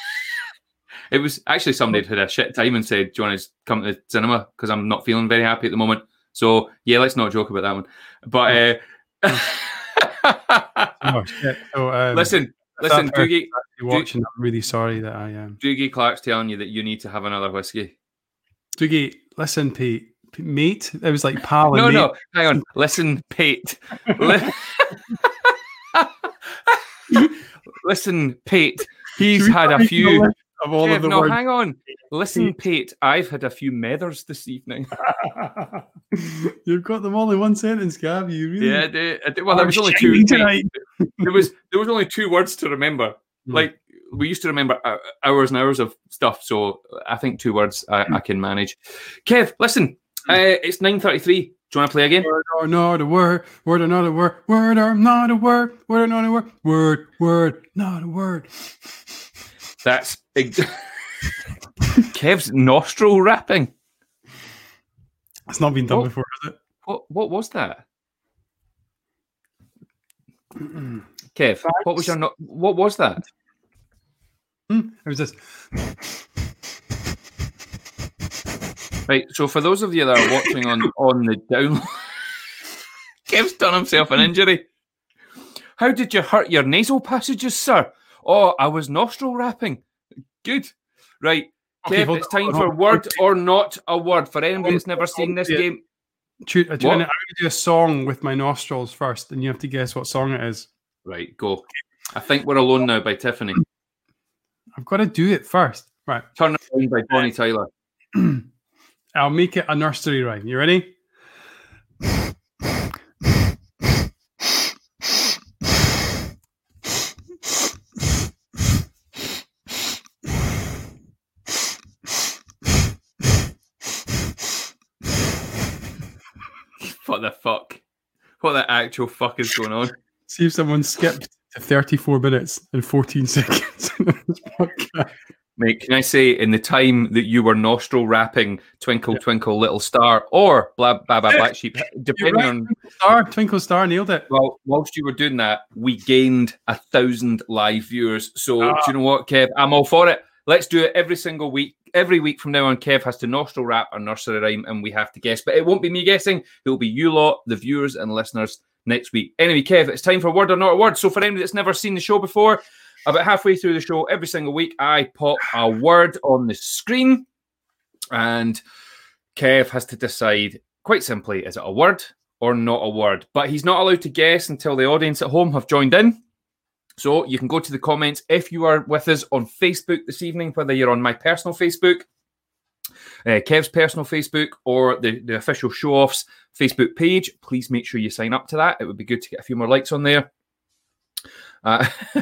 It was actually somebody had a shit time and said, "Do you want to come to the cinema?" Because I'm not feeling very happy at the moment. So yeah, let's not joke about that one. But uh, *laughs* Oh! So um, listen, listen, Doogie, watching. I'm really sorry that I am. Doogie Clark's telling you that you need to have another whiskey. Doogie, listen, Pete, mate. It was like pal. No, mate. no, hang on. Listen, Pete. *laughs* *laughs* Listen, Pete. He's had a few. Of all Kev, of the no, words. hang on. Listen, Pete. I've had a few methers this evening. *laughs* You've got them all in one sentence, Gav. You really Yeah, I did, I did. well, there was only two. tonight. There was there was only two words to remember. Hmm. Like we used to remember hours and hours of stuff. So I think two words I, I can manage. Kev, listen. Hmm. Uh, it's nine thirty three. Do you want to play again? Word or not a word, word or not a word, word or not a word, word or not a word, word, word, not a word. That's ex- *laughs* Kev's nostril wrapping. It's not been done What? before, has it? What what was that? *clears throat* Kev, what was your no- what was that? Hmm, It was this. Right. So for those of you that are watching on on the down, *laughs* Kev's done himself an injury. How did you hurt your nasal passages, sir? Oh, I was nostril wrapping. Good. Right. Okay, Kev, it's time for on. word or not a word for anybody oh, that's never seen this game. I'm going to do a song with my nostrils first, and you have to guess what song it is. Right, go. I think we're alone now by Tiffany. I've got to do it first. Right. Turn it on by Bonnie Tyler. *clears throat* I'll make it a nursery rhyme. You ready? What the fuck? What the actual fuck is going on? *laughs* See if someone skipped to 34 minutes and 14 *laughs* seconds. in this podcast. Mate, can I say in the time that you were nostril wrapping Twinkle Twinkle Little Star or Blah Baba *laughs* Black Sheep, depending right. on Star, Twinkle Star, nailed it. well, whilst you were doing that, we gained a thousand live viewers. So Ah. do you know what, Kev? I'm all for it. Let's do it every single week. Every week from now on, Kev has to nostril wrap or nursery rhyme, and we have to guess. But it won't be me guessing. It will be you lot, the viewers and listeners, next week. Anyway, Kev, it's time for word or not a word. So for anybody that's never seen the show before, about halfway through the show, every single week, I pop a word on the screen, and Kev has to decide quite simply: is it a word or not a word? But he's not allowed to guess until the audience at home have joined in. So you can go to the comments if you are with us on Facebook this evening, whether you're on my personal Facebook uh, Kev's personal Facebook or the, the official show offs Facebook page. Please make sure you sign up to that. It would be good to get a few more likes on there. Uh, *laughs*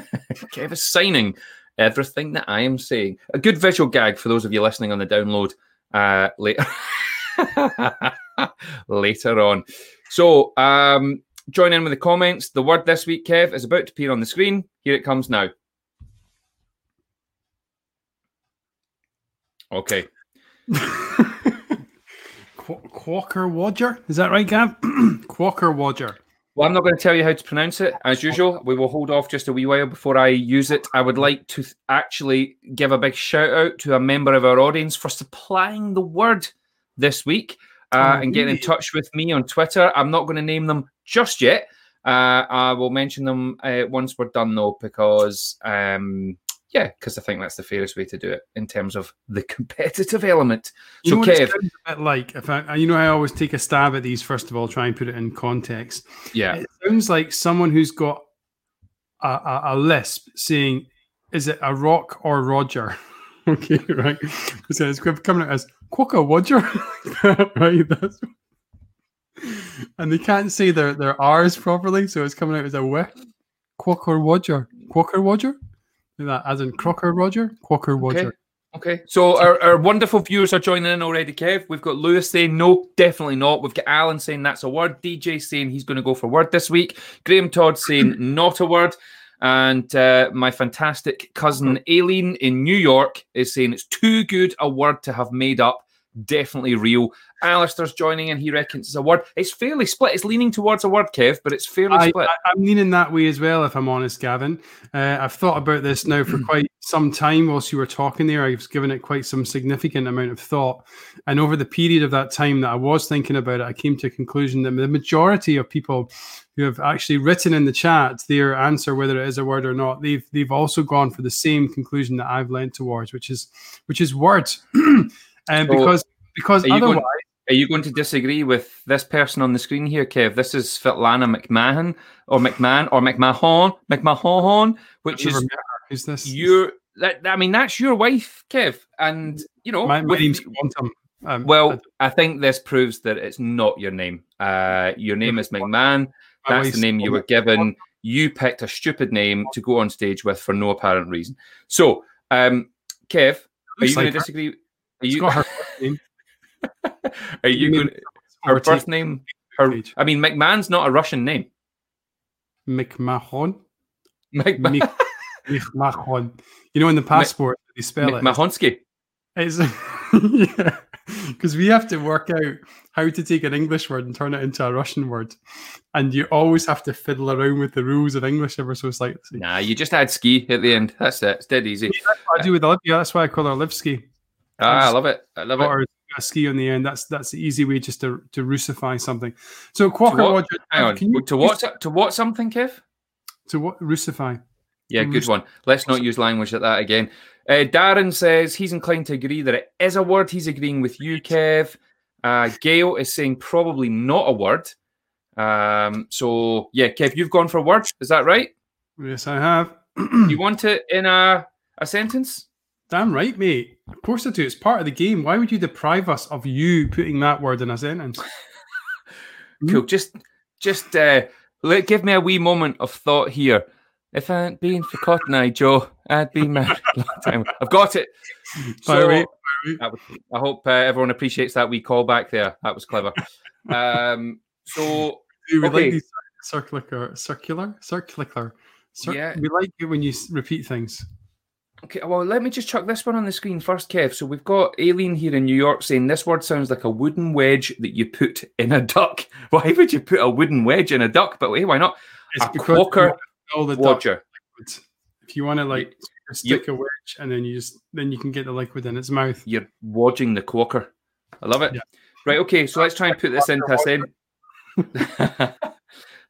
Kev is signing everything that I am saying. A good visual gag for those of you listening on the download uh, later. *laughs* later on. So, um, join in with the comments. The word this week, Kev, is about to appear on the screen. Here it comes now. Okay. *laughs* Quaker Wodger? Is that right, Gav? *clears throat* Quaker Wodger. Well, I'm not going to tell you how to pronounce it. As usual, we will hold off just a wee while before I use it. I would like to actually give a big shout out to a member of our audience for supplying the word this week uh, oh, and getting in touch with me on Twitter. I'm not going to name them just yet. Uh, I will mention them uh, once we're done, though, because um, yeah, because I think that's the fairest way to do it in terms of the *laughs* competitive element. You so, know Kev, a bit like if I, you know, I always take a stab at these. First of all, try and put it in context. Yeah, it sounds like someone who's got a, a, a lisp saying, "Is it a rock or Roger?" *laughs* okay, right? So it's coming out as Quokka Roger, *laughs* right? That's and they can't say their their R's properly, so it's coming out as a w. Quokka Roger, Quokka Roger that as in Crocker Roger, Quaker Roger. Okay. Okay, so our, our wonderful viewers are joining in already, Kev. We've got Lewis saying no, definitely not. We've got Alan saying that's a word. DJ saying he's going to go for word this week. Graham Todd saying *clears throat* not a word. And uh, my fantastic cousin Aileen in New York is saying it's too good a word to have made up. Definitely real. Alistair's joining in. He reckons it's a word. It's fairly split. It's leaning towards a word, Kev, but it's fairly I, split. I, am leaning that way as well, if I'm honest, Gavin. Uh, I've thought about this now for *clears throat* quite some time whilst you were talking there. I've given it quite some significant amount of thought. And over the period of that time that I was thinking about it, I came to a conclusion that the majority of people who have actually written in the chat their answer, whether it is a word or not, they've they've also gone for the same conclusion that I've lent towards, which is which is words. *clears throat* and so because because otherwise going, are you going to disagree with this person on the screen here, Kev? This is Svetlana McMahon or McMahon or McMahon, McMahon, which is who's this? Your that I mean that's your wife, Kev, and you know my, my name's Quantum. Um, well, I think this proves that it's not your name. Uh, your name is McMahon. That's the name you were given. You picked a stupid name to go on stage with for no apparent reason. So, um, Kev, are you going to disagree? *laughs* Are you? Are you, going? Her birth name? Her, I mean, McMahon's not a Russian name. McMahon. McMahon. McMahon. You know, in the passport, they spell McMahonsky. it. It's *laughs* yeah, because we have to work out how to take an English word and turn it into a Russian word, and you always have to fiddle around with the rules of English ever so slightly. Nah, you just add ski at the end. That's it. It's dead easy. Yeah, that's what I do with the Yeah, that's why I call her Lipski. Ah, I love it. I love it a ski on the end. That's that's the easy way just to to Russify something. So Quaker to what, Roger, hang on. You, to what to what something, Kev? To what Russify? Yeah, good one. Let's not use language like that again. Uh, Darren says he's inclined to agree that it is a word. He's agreeing with you, Kev. Uh, Gail is saying probably not a word. Um, so yeah, Kev, you've gone for words. Is that right? Yes, I have. *clears throat* you want it in a a sentence? Damn right, mate. Of course I do. It's part of the game. Why would you deprive us of you putting that word in a sentence? *laughs* cool. Just, just uh, let give me a wee moment of thought here. If I hadn't been for Cotton Eye Joe, I'd be married a *laughs* long time. I've got it. So, was, I hope uh, everyone appreciates that wee callback there. That was clever. Um, so, *laughs* we okay. like these circular, circular, circular. Cir- yeah. We like it when you repeat things. Okay, well, let me just chuck this one on the screen first, Kev. So we've got Aileen here in New York saying this word sounds like a wooden wedge that you put in a duck. *laughs* Why would you put a wooden wedge in a duck? But hey, why not? It's a quaker all the Wodger. If you want to like stick you, a wedge and then you just then you can get the liquid in its mouth. You're wadging the quaker. I love it. Yeah. Right, okay, so let's try and put this into a then. *laughs*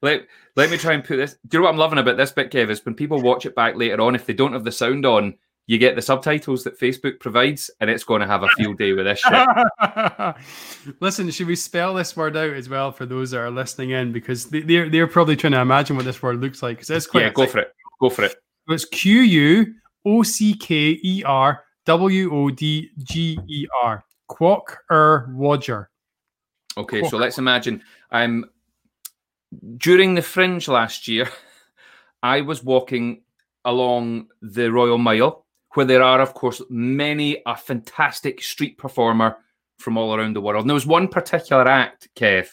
let let me try and put this. Do you know what I'm loving about this bit, Kev? Is when people watch it back later on, if they don't have the sound on, you get the subtitles that Facebook provides, and it's going to have a field day with this shit. *laughs* Listen, should we spell this word out as well for those that are listening in because they're they're probably trying to imagine what this word looks like because it's quite. Yeah, go for it. Go for it. So it's Q U O C K E R W O D G E R. Quack or Wodger. Okay, so let's imagine I'm during the fringe last year, *laughs* I was walking along the Royal Mile, where there are, of course, many a fantastic street performer from all around the world. And there was one particular act, Kev,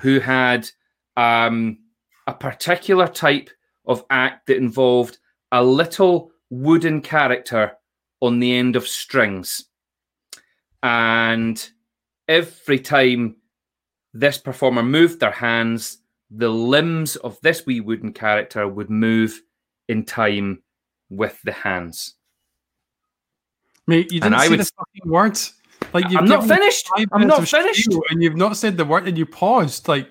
who had um, a particular type of act that involved a little wooden character on the end of strings. And every time this performer moved their hands, the limbs of this wee wooden character would move in time with the hands. Mate, you didn't and I would, the fucking words. Like you've I'm not finished. I'm not finished. And you've not said the word and you paused. Like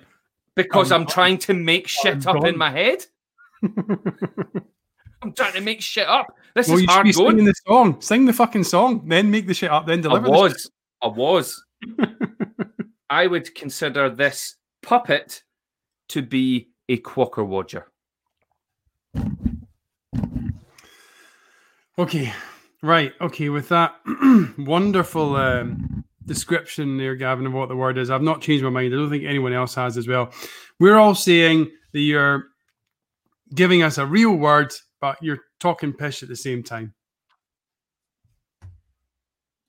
because I'm, I'm trying to make shit I'm up gone. in my head. *laughs* I'm trying to make shit up. This well, is hard going. Singing the song. Sing the fucking song. Then make the shit up. Then deliver. I was. I was. *laughs* I would consider this puppet to be a Quacker Wodger. Okay, right. Okay, with that *clears throat* wonderful um, description there, Gavin, of what the word is, I've not changed my mind. I don't think anyone else has as well. We're all saying that you're giving us a real word, but you're talking pish at the same time.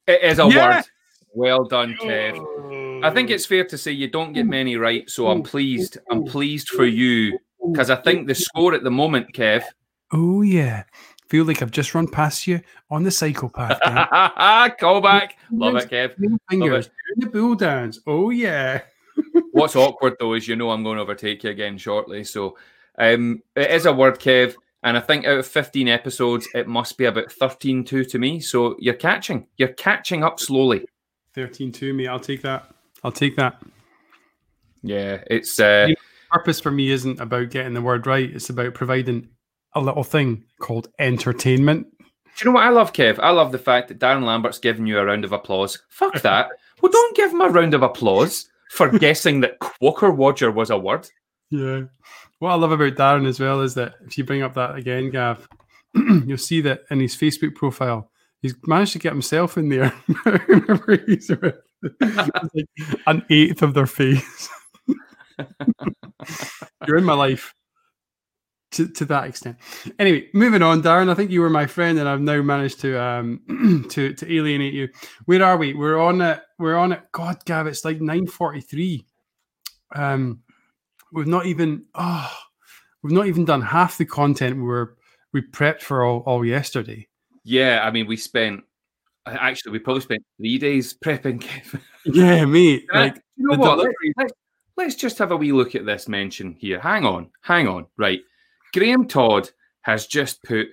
It is a yeah. word. Well done, Kev. I think it's fair to say you don't get many right, so I'm pleased. I'm pleased for you because I think the score at the moment, Kev. Oh yeah, feel like I've just run past you on the psychopath. *laughs* Call back, love it, Kev. Fingers it. the bull dance. Oh yeah. *laughs* What's awkward though is you know I'm going to overtake you again shortly, so um, it is a word, Kev. And I think out of 15 episodes, it must be about 13 2 to me. So you're catching. You're catching up slowly. 13 2 me. I'll take that. I'll take that. Yeah, it's. Uh, you know, purpose for me isn't about getting the word right. It's about providing a little thing called entertainment. Do you know what I love, Kev? I love the fact that Darren Lambert's giving you a round of applause. Fuck *laughs* that. well, don't give him a round of applause for *laughs* guessing that Quacker Wodger was a word. Yeah. What I love about Darren as well is that if you bring up that again, Gav, *clears throat* you'll see that in his Facebook profile, he's managed to get himself in there. *laughs* he's *laughs* an eighth of their face. *laughs* You're in my life to, to that extent. Anyway, moving on, Darren. I think you were my friend, and I've now managed to um *clears throat* to to alienate you. Where are we? We're on it. We're on it. God, Gav, it's like nine forty three. Um, we've not even oh, we've not even done half the content we were we prepped for all, all yesterday. Yeah, I mean, we spent actually we probably spent three days prepping. *laughs* yeah, me. Like, you know what? Let's, let's, let's just have a wee look at this mention here. Hang on, hang on. Right, Graham Todd has just put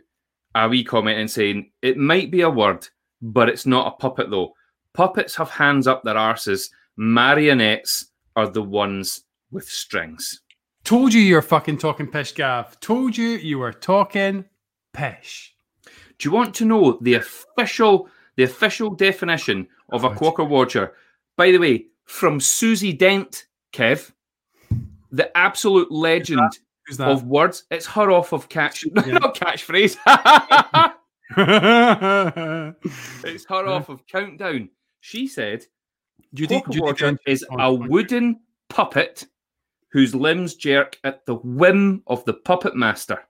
a wee comment in saying it might be a word, but it's not a puppet though. Puppets have hands up their arses. Marionettes are the ones with strings. Told you you're fucking talking pish, Gav. Told you you were talking pish. Do you want to know the official the official definition of a Quacker watcher. By the way, from Susie Dent, Kev, the absolute legend Who's that? of words. It's her off of catch, *laughs* yeah. not catchphrase. *laughs* it's her off of countdown. She said, Judy, Judy is a wooden puppet whose limbs jerk at the whim of the puppet master.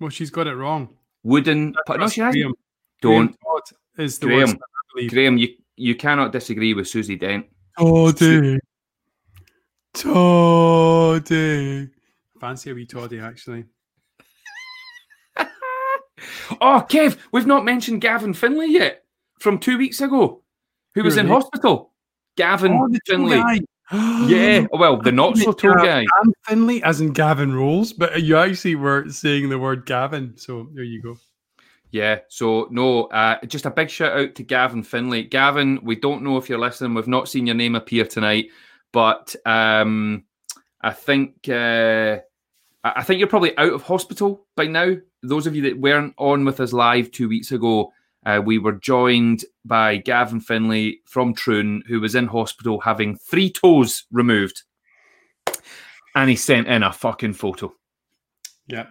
Well, she's got it wrong. Wooden. Pu- no, she hasn't. Don't. Is the Graham, Graham, you, you cannot disagree with Susie Dent. Toddy. Toddy. Fancy a wee toddy, actually. *laughs* oh, Kev, we've not mentioned Gavin Finlay yet from two weeks ago, who was in hospital. Gavin oh, Finlay. *gasps* yeah, well, the not so tall guy. Gavin Finlay, as in Gavin Rolls, but you actually were saying the word Gavin. So there you go. Yeah, so no, uh, just a big shout out to Gavin Finlay. Gavin, we don't know if you're listening. We've not seen your name appear tonight, but um, I think uh, I think you're probably out of hospital by now. Those of you that weren't on with us live two weeks ago, uh, we were joined by Gavin Finlay from Troon, who was in hospital having three toes removed. And he sent in a fucking photo. Yeah.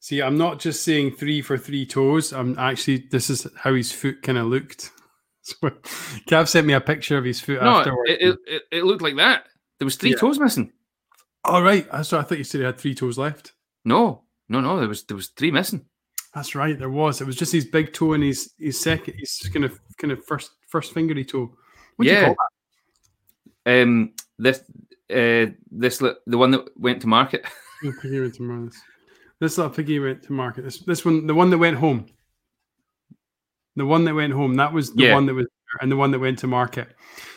See, I'm not just saying three for three toes. I'm actually, this is how his foot kind of looked. *laughs* so, Gav sent me a picture of his foot No, afterwards. it, it, it, looked like that. There was three Yeah. toes missing. All right. That's what I thought you said he had three toes left. No, no, no. There was there was three missing. That's right. There was. It was just his big toe and his his second, his kind of kind of first first fingery toe. What do you Yeah. call that? Um, this uh, this the one that went to market. *laughs* Oh, went to market. This little piggy went to market. This this one, the one that went home. The one that went home. That was the Yeah. one that was, and the one that went to market.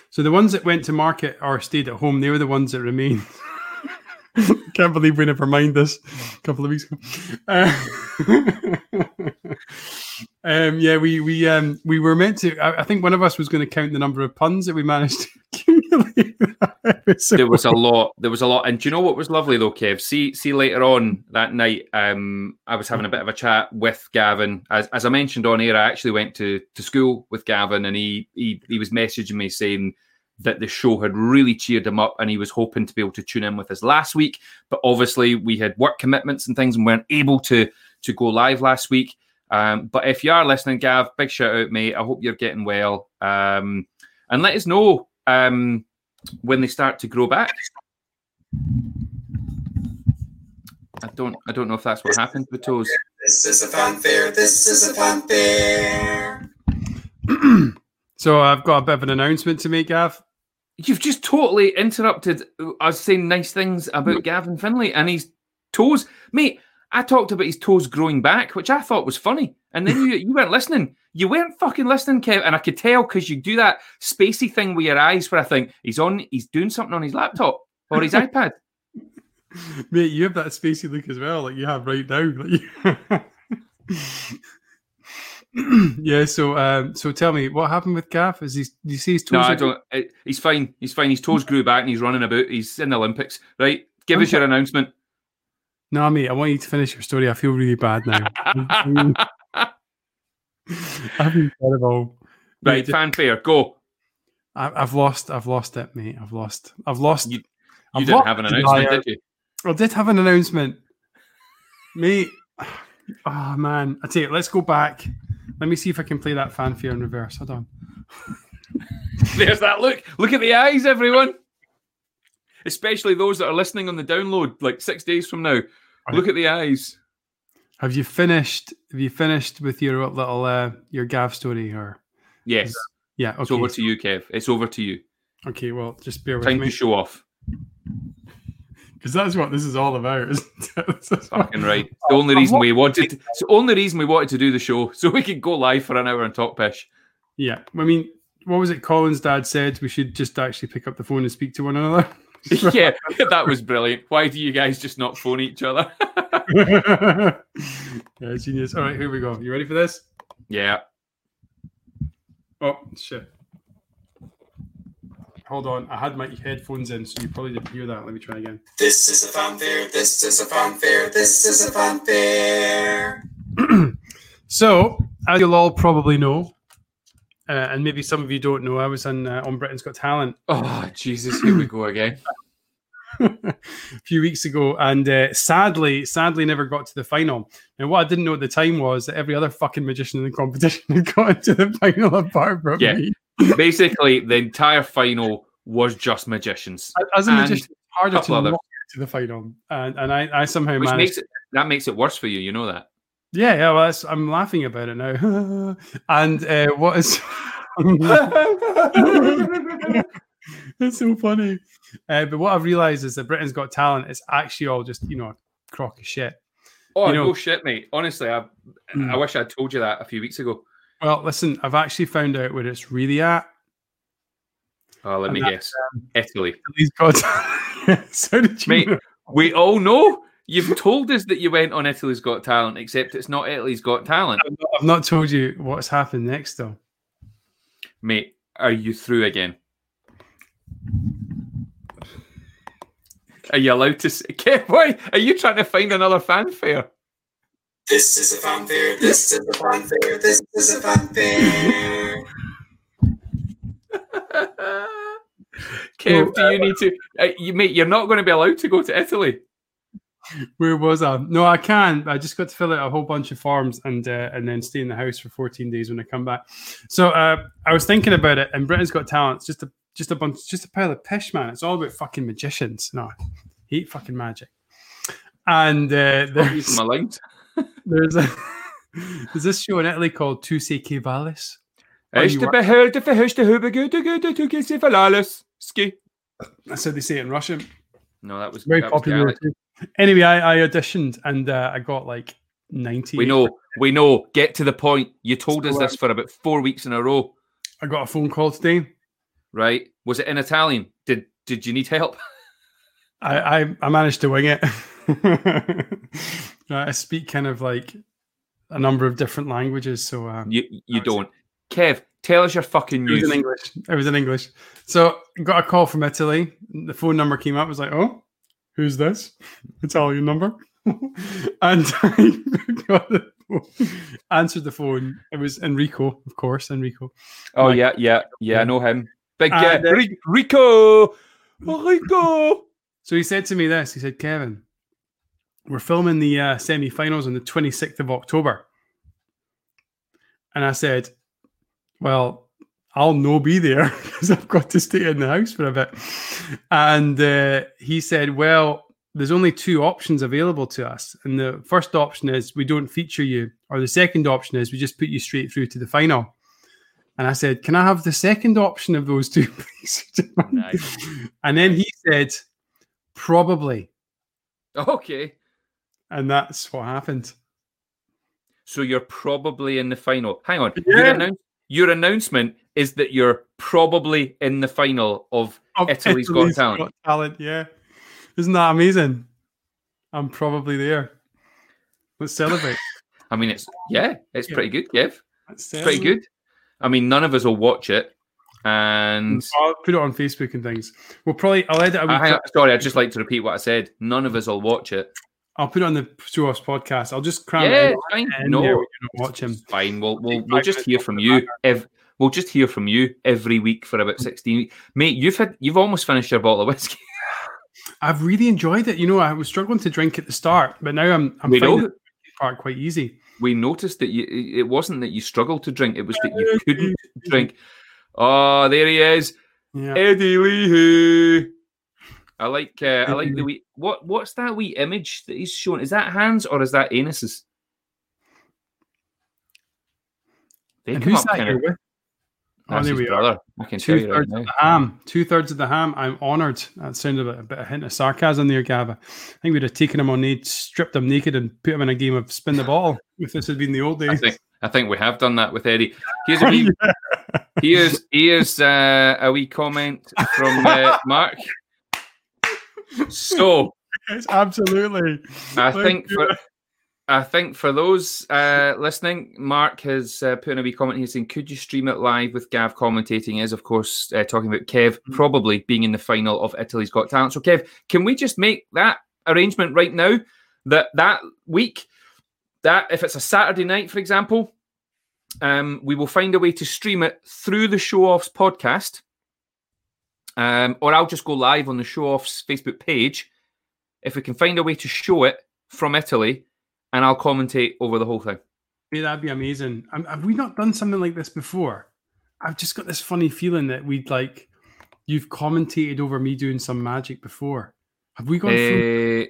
So the ones that went to market or stayed at home, they were the ones that remained. *laughs* Can't believe we never mind this a couple of weeks ago. Uh, *laughs* um, yeah, we we um we were meant to. I, I think one of us was going to count the number of puns that we managed to *laughs* accumulate. There was a lot. There was a lot. And do you know what was lovely though, Kev? See, see later on that night, um, I was having a bit of a chat with Gavin. As, as I mentioned on air, I actually went to, to school with Gavin, and he, he he was messaging me saying that the show had really cheered him up, and he was hoping to be able to tune in with us last week. But obviously, we had work commitments and things, and weren't able to to go live last week. Um, but if you are listening, Gav, big shout out, mate. I hope you're getting well. Um, and let us know um, when they start to grow back. I don't I don't know if that's what happened with toes. This is a fanfare. This is a fanfare. *clears throat* so I've got a bit of an announcement to make, Gav. You've just totally interrupted uh, us saying nice things about Gavin Finlay and his toes. Mate, I talked about his toes growing back, which I thought was funny. And then you *laughs* you weren't listening. You weren't fucking listening, Kev. And I could tell because you do that spacey thing with your eyes where I think he's on he's doing something on his laptop or his *laughs* iPad. Mate, you have that spacey look as well, like you have right now. Like you- *laughs* yeah. So, um, so tell me, what happened with Gav? Is he? Do you see his toes? No, I don't. uh, He's fine. He's fine. His toes grew back and he's running about. He's in the Olympics. Right. Give us your announcement. No, mate. I want you to finish your story. I feel really bad now. I've been terrible. right. Mate, Fanfare. Go. I, I've lost. I've lost it, mate. I've lost. I've lost. You- I've didn't lost have an announcement, did you? I did have an announcement, mate. Oh man, I tell you, let's go back. Let me see if I can play that fanfare in reverse. Hold on. *laughs* There's that look. Look at the eyes, everyone. Especially those that are listening on the download, like six days from now. Look at the eyes. Have you finished? Have you finished with your little uh, your Gav story? Or Yes. yeah, Okay. It's over to you, Kev. It's over to you. okay. Well, just bear with Time me to show off. *laughs* because that's what this is all about. Isn't it? *laughs* This is what- Fucking right. It's the only reason we wanted. To, it's the only reason we wanted to do the show, *laughs* so we could go live for an hour and talk pish. yeah, I mean, what was it? Colin's dad said we should just actually pick up the phone and speak to one another. *laughs* yeah, *laughs* that was brilliant. Why do you guys just not phone each other? *laughs* yeah, genius. All right, here we go. You ready for this? yeah. Oh shit. Hold on, I had my headphones in, so you probably didn't hear that. Let me try again. This is a fanfare. This is a fanfare. This is a fanfare. *clears throat* So, as you'll all probably know, uh, and maybe some of you don't know, I was on uh, on Britain's Got Talent Oh Jesus, here we go again. *laughs* *laughs* a few weeks ago, and uh, sadly, sadly, never got to the final. And what I didn't know at the time was that every other fucking magician in the competition *laughs* had got into the final apart from Yeah. me. Basically, the entire final was just magicians, As a And magician, it's harder to get to the final, and and I, I somehow which managed. makes it that makes it worse for you. You know that. Yeah, yeah. Well, I'm laughing about it now. *laughs* and uh, what is? *laughs* it's so funny. Uh, but what I've realised is that Britain's Got Talent is actually all just you know a crock of shit. Oh You know- no shit, mate. Honestly, I Mm. I wish I'd told you that a few weeks ago. Well, listen, I've actually found out where it's really at. Oh, let And me guess. Italy. Italy's Got *laughs* so did you Mate. We all know you've told us that you went on Italy's Got Talent, except it's not Italy's Got Talent, I've not, I've not told you what's happened next, though. mate. Are you through again? Are you allowed to say? *laughs* Okay, why are you trying to find another fanfare? This is a fanfare. This is a fanfare. This is a fanfare. *laughs* Kev, do you need to? Uh, you mate, you're not going to be allowed to go to Italy. Where was I? No, I can. I just got to fill out a whole bunch of forms and uh, and then stay in the house for 14 days when I come back. So uh, I was thinking about it, and Britain's Got Talent's just a just a bunch, just a pile of pish, man. It's all about fucking magicians. No, I hate fucking magic. And uh, there's My lines. *laughs* there's a there's this show in Italy called Tú sí que vales. Are Is you the wor- beheld the fish the hube good the good to get valalis ski. That's how they say it in Russian. No, that was Very that popular. Gaelic. Anyway, I, I auditioned and uh, I got like 90. We know, we know. Get to the point. You told us this for about four weeks in a row, I got a phone call today. right? Was it in Italian? Did Did you need help? *laughs* I, I, I managed to wing it. *laughs* I speak kind of like a number of different languages. So um, You You don't. Kev, tell us your fucking it was news. in English. It was in English. So got a call from Italy. The phone number came up. I was like, oh, who's this? Italian number. *laughs* and I got the phone, answered the phone. It was Enrico, of course, Enrico. Oh Mike. yeah, yeah, yeah. I know him. Big uh, Rico, Rico. So he said to me this. He said, Kevin, we're filming the uh, semi-finals on the 26th of October. And I said, well, I'll no be there *laughs* because I've got to stay in the house for a bit. And uh, he said, well, there's only two options available to us. And the first option is we don't feature you, or the second option is we just put you straight through to the final. And I said, can I have the second option of those two, *laughs* please? Nice. And then he said, probably. Okay, And that's what happened. so you're probably in the final. Hang on. Yeah. announce- your announcement is that you're probably in the final of Of Italy's Got Talent. Talent, yeah. Isn't that amazing? I'm probably there. Let's celebrate. *laughs* I mean, it's yeah, it's Yeah. pretty good, Kev. It's pretty good. I mean, none of us will watch it, and mm, I'll put it on Facebook and things. We'll probably I'll edit I, hang clip. on, sorry, I'd just like to repeat what I said. None of us will watch it. I'll put it on the Show Offs podcast. I'll just cram yeah, it it's fine. in No, there when you don't watch him. fine. We'll we'll, we'll just hear from you. we'll just hear from you every week for about sixteen weeks, mate. You've had you've almost finished your bottle of whiskey. *laughs* I've really enjoyed it. You know, I was struggling to drink at the start, but now I'm I'm we finding know. part quite easy. We noticed that you. It wasn't that you struggled to drink; it was that you couldn't *laughs* drink. Oh, there he is, Yeah. Eddie Lee. I like. Uh, I like the wee. What What's that wee image that he's shown? Is that hands or is that anuses? They And who's that kind of. with? Oh, there his we are. brother. I can tell Two you right thirds now. of the ham. Two thirds of the ham. I'm honoured. That sounded a bit of a hint of sarcasm there, Gava. I think we'd have taken him on naked, stripped him naked, and put him in a game of spin the ball. *laughs* if this had been the old I days. think I think we have done that with Eddie. Here's a *laughs* wee, here's here's uh, a wee comment from uh, *laughs* Mark. So *laughs* It's absolutely. I Thank think for I think for those uh, listening, Mark has uh, put in a wee comment here saying, "Could you stream it live with Gav commentating?" Is of course uh, talking about Kev Mm-hmm. probably being in the final of Italy's Got Talent. So Kev, can we just make that arrangement right now? That that week, that if it's a Saturday night, for example, um, we will find a way to stream it through the Show Offs podcast, um, or I'll just go live on the Show Offs Facebook page. If we can find a way to show it from Italy, and I'll commentate over the whole thing. Yeah, that'd be amazing. Um, have we not done something like this before? I've just got this funny feeling that we'd like you've commentated over me doing some magic before. Have we gone through? Uh,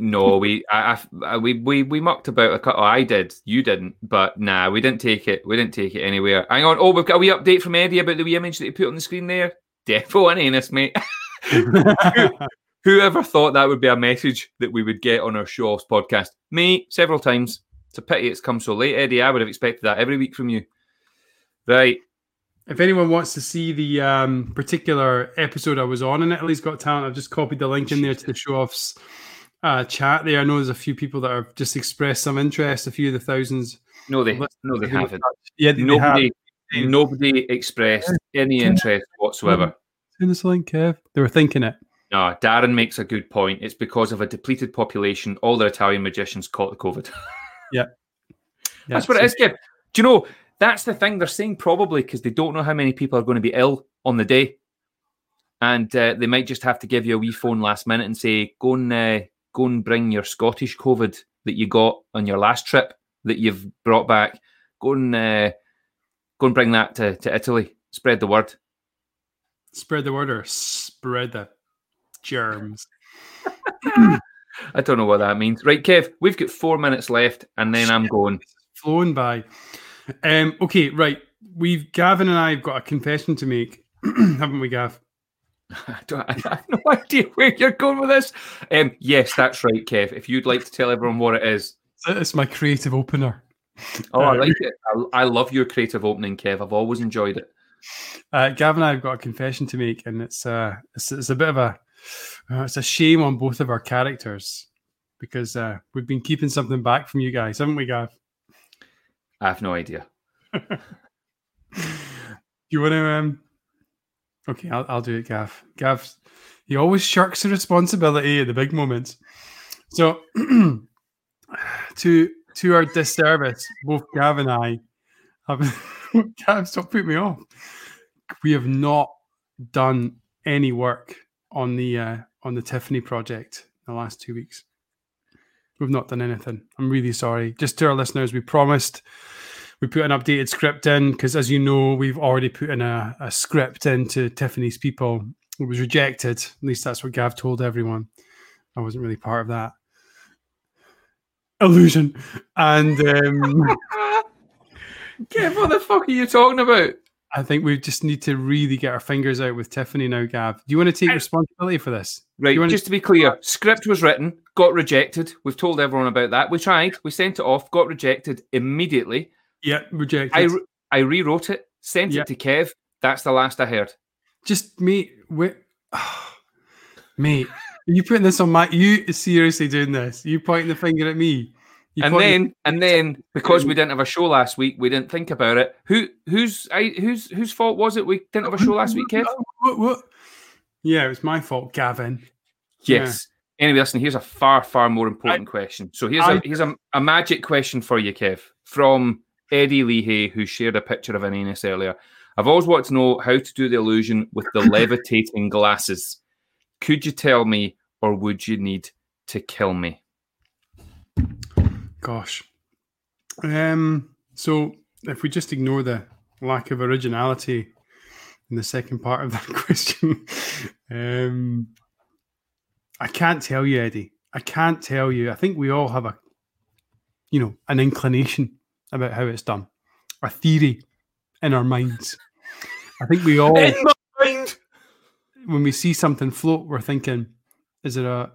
no, we I, I, we we we mucked about a couple. I did, you didn't, but nah, we didn't take it. We didn't take it anywhere. Hang on. Oh, we've got a wee update from Eddie about the wee image that he put on the screen there. Defo and anus, mate. *laughs* Whoever thought that would be a message that we would get on our show offs podcast? Me, several times. It's a pity it's come so late, Eddie. I would have expected that every week from you. Right. if anyone wants to see the um, particular episode I was on in Italy's Got Talent, I've just copied the link in there to the show offs uh, chat there. I know there's a few people that have just expressed some interest, a few of the thousands. No, they no, they haven't. Yeah, they, they have. Nobody, nobody expressed any interest whatsoever. Send us a link, Kev. They were thinking it. No, Darren makes a good point. It's because of a depleted population. All the Italian magicians caught the COVID. *laughs* Yeah, That's what it is, Kev. Do you know? That's the thing. They're saying probably because they don't know how many people are going to be ill on the day, and uh, they might just have to give you a wee phone last minute and say, "Go and uh, go and bring your Scottish COVID that you got on your last trip that you've brought back. Go and uh, go and bring that to, to Italy. Spread the word. Spread the word or spread the germs. *clears throat* I don't know what that means. Right, Kev, we've got four minutes left, and then I'm going. Flown by. Um, okay, right. We've Gavin and I have got a confession to make, *clears throat* haven't we, Gav? *laughs* I, don't, I have no idea where you're going with this. Um, yes, that's right, Kev. If you'd like to tell everyone what it is. It's my creative opener. Oh, I Uh, like it. I, I love your creative opening, Kev. I've always enjoyed it. Uh, Gavin and I have got a confession to make, and it's uh, it's, it's a bit of a uh, it's a shame on both of our characters because uh, we've been keeping something back from you guys, haven't we, Gav? I have no idea. *laughs* you want to? Um... Okay, I'll, I'll do it, Gav. Gav, he always shirks the responsibility at the big moments. So, *clears throat* to to our disservice, both Gav and I have. *laughs* Gav, stop putting me off. We have not done any work on the uh, on the Tiffany project in the last two weeks. We've not done anything. I'm really sorry. Just to our listeners, we promised we put an updated script in because, as you know, we've already put in a, a script into Tiffany's people. It was rejected. At least that's what Gav told everyone. I wasn't really part of that illusion. And um, *laughs* Kev, what the fuck are you talking about? I think we just need to really get our fingers out with Tiffany now, Gav. Do you want to take responsibility for this? Right, wanna- just to be clear, script was written, got rejected. We've told everyone about that. We tried, we sent it off, got rejected immediately. Yeah, rejected. I, re- I rewrote it, sent Yeah. it to Kev. That's the last I heard. just mate, wait, *sighs* mate, are you putting this on my? You seriously doing this? You pointing the finger at me? You and then, and then, because we didn't have a show last week, we didn't think about it. Who, whose, I, whose, whose fault was it? We didn't have a show last week, Kev. *laughs* Oh, what, what? Yeah, it was my fault, Gavin. Yes. Anyway, listen. Here's a far, far more important question. So here's a I- here's a, a magic question for you, Kev, from Eddie Leahy, who shared a picture of an anus earlier. I've always wanted to know how to do the illusion with the *laughs* levitating glasses. Could you tell me, or would you need to kill me? Gosh. Um. So if we just ignore the lack of originality in the second part of that *laughs* question, um, I can't tell you, Eddie. I can't tell you. I think we all have a, you know, an inclination about how it's done, a theory in our minds. I think we all, *laughs* In my mind. When we see something float, we're thinking, is it a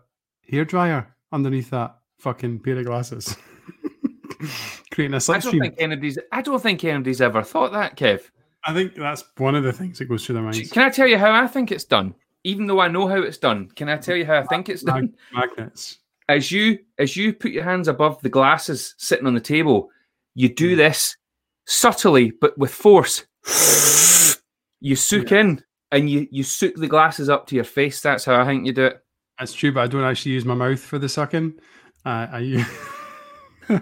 hairdryer underneath that fucking pair of glasses? *laughs* Creating a I don't think anybody's. I don't think anybody's ever thought that, Kev. I think that's one of the things that goes through their minds. Can I tell you how I think it's done? Even though I know how it's done, can I tell you how I think it's done? Magnets. as you as you put your hands above the glasses sitting on the table, you do this subtly but with force. You soak in and you you soak the glasses up to your face. That's how I think you do it. That's true, but I don't actually use my mouth for the sucking. Uh, I use. *laughs*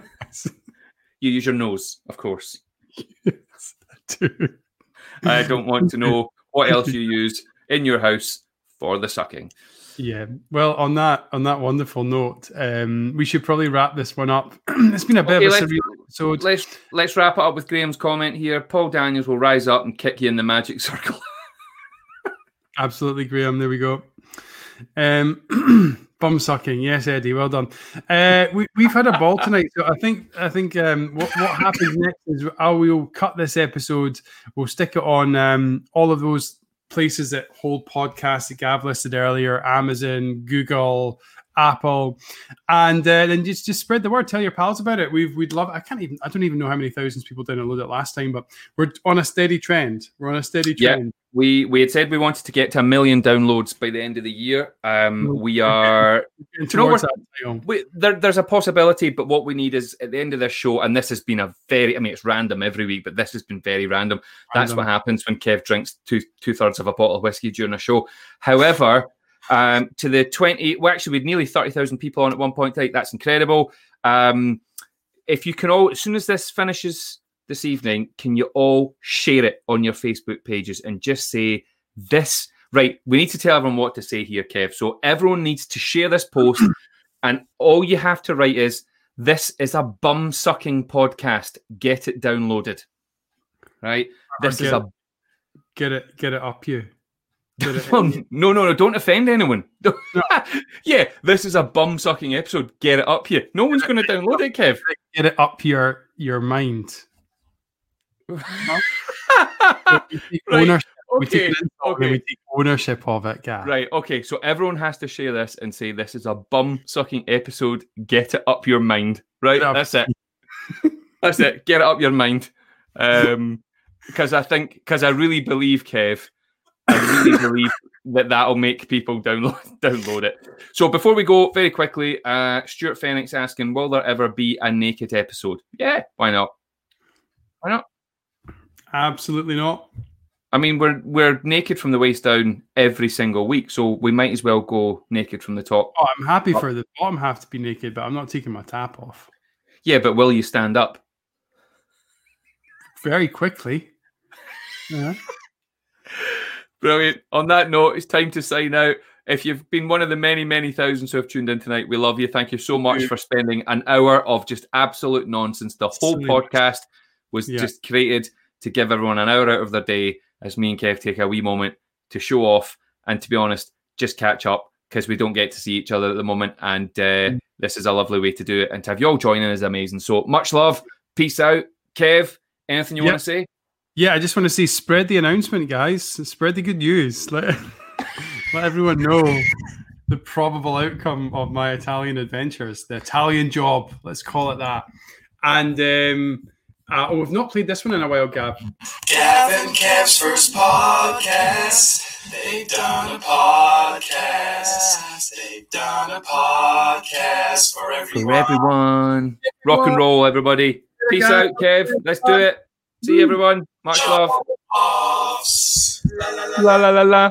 You use your nose, of course. do. I don't want to know what else you *laughs* use in your house for the sucking. Yeah. Well, on that on that wonderful note, um, we should probably wrap this one up. *clears throat* it's been a bit Okay, of a surreal episode. Let's let's wrap it up with Graham's comment here. Paul Daniels will rise up and kick you in the magic *laughs* circle. Absolutely, Graham. There we go. Um, *clears throat* bum sucking. Yes, Eddie. Well done. Uh, we, we've had a ball tonight, so I think I think um, what what happens next is I will cut this episode. We'll stick it on um, all of those places that hold podcasts that Gav listed earlier: Amazon, Google. Apple, and uh, then just just spread the word. Tell your pals about it. We've we'd love. I can't even. I don't even know how many thousands people downloaded it last time, but we're on a steady trend. We're on a steady trend. We we had said we wanted to get to a million downloads by the end of the year. Um, we are *laughs* you know we, there, there's a possibility, but what we need is at the end of this show, and this has been a very, I mean, it's random every week, but this has been very random. That's what happens when Kev drinks two two thirds of a bottle of whiskey during a show. However, um, to the 20, well, actually, we had nearly 30,000 people on at one point. That's incredible. Um, if you can all, as soon as this finishes this evening, can you all share it on your Facebook pages and just say this? Right, we need to tell everyone what to say here, Kev. So everyone needs to share this post *clears throat* and all you have to write is this is a bum sucking podcast. Get it downloaded. Right? This is a get it get it up you. It, *laughs* Well, no, no, no, don't offend anyone. *laughs* yeah, this is a bum sucking episode. Get it up here. No one's going to download it, Kev. get it up your your mind. *laughs* We take Right, ownership. Okay, it in, and okay. we take ownership of it, guy. Right, okay, so everyone has to share this and say this is a bum sucking episode. Get it up your mind. Right, up. that's it. that's it. Get it up your mind. Um, *laughs* because I think, because I really believe, Kev, I really believe that that'll make people download *laughs* download it. So before we go, very quickly, uh, Stuart Fenix asking, will there ever be a naked episode? Yeah, why not? Why not? Absolutely not. I mean, we're we're naked from the waist down every single week, so we might as well go naked from the top. Oh, I'm happy uh, for the bottom half to be naked, but I'm not taking my tap off Yeah, but will you stand up? very quickly. Yeah. *laughs* Brilliant. On that note, it's time to sign out. If you've been one of the many, many thousands who have tuned in tonight, we love you. Thank you so much for spending an hour of just absolute nonsense. The whole podcast was Yeah. just created to give everyone an hour out of their day as me and Kev take a wee moment to show off and to be honest, just catch up because we don't get to see each other at the moment. And uh, Mm. this is a lovely way to do it. And to have you all join in is amazing. So much love. Peace out. Kev, anything you Yep. want to say? Yeah, I just want to say spread the announcement, guys. Spread the good news. Let, *laughs* let everyone know the probable outcome of my Italian adventures, the Italian job, let's call it that. And um, uh, oh, we've not played this one in a while, Gav. Gavin Kev's first podcast. They've done a podcast. They've done a podcast for For everyone. everyone. Rock and roll, everybody. Peace out, Kev. Let's do it. See you, everyone. Much love. Offs. La, la, la, La la la la.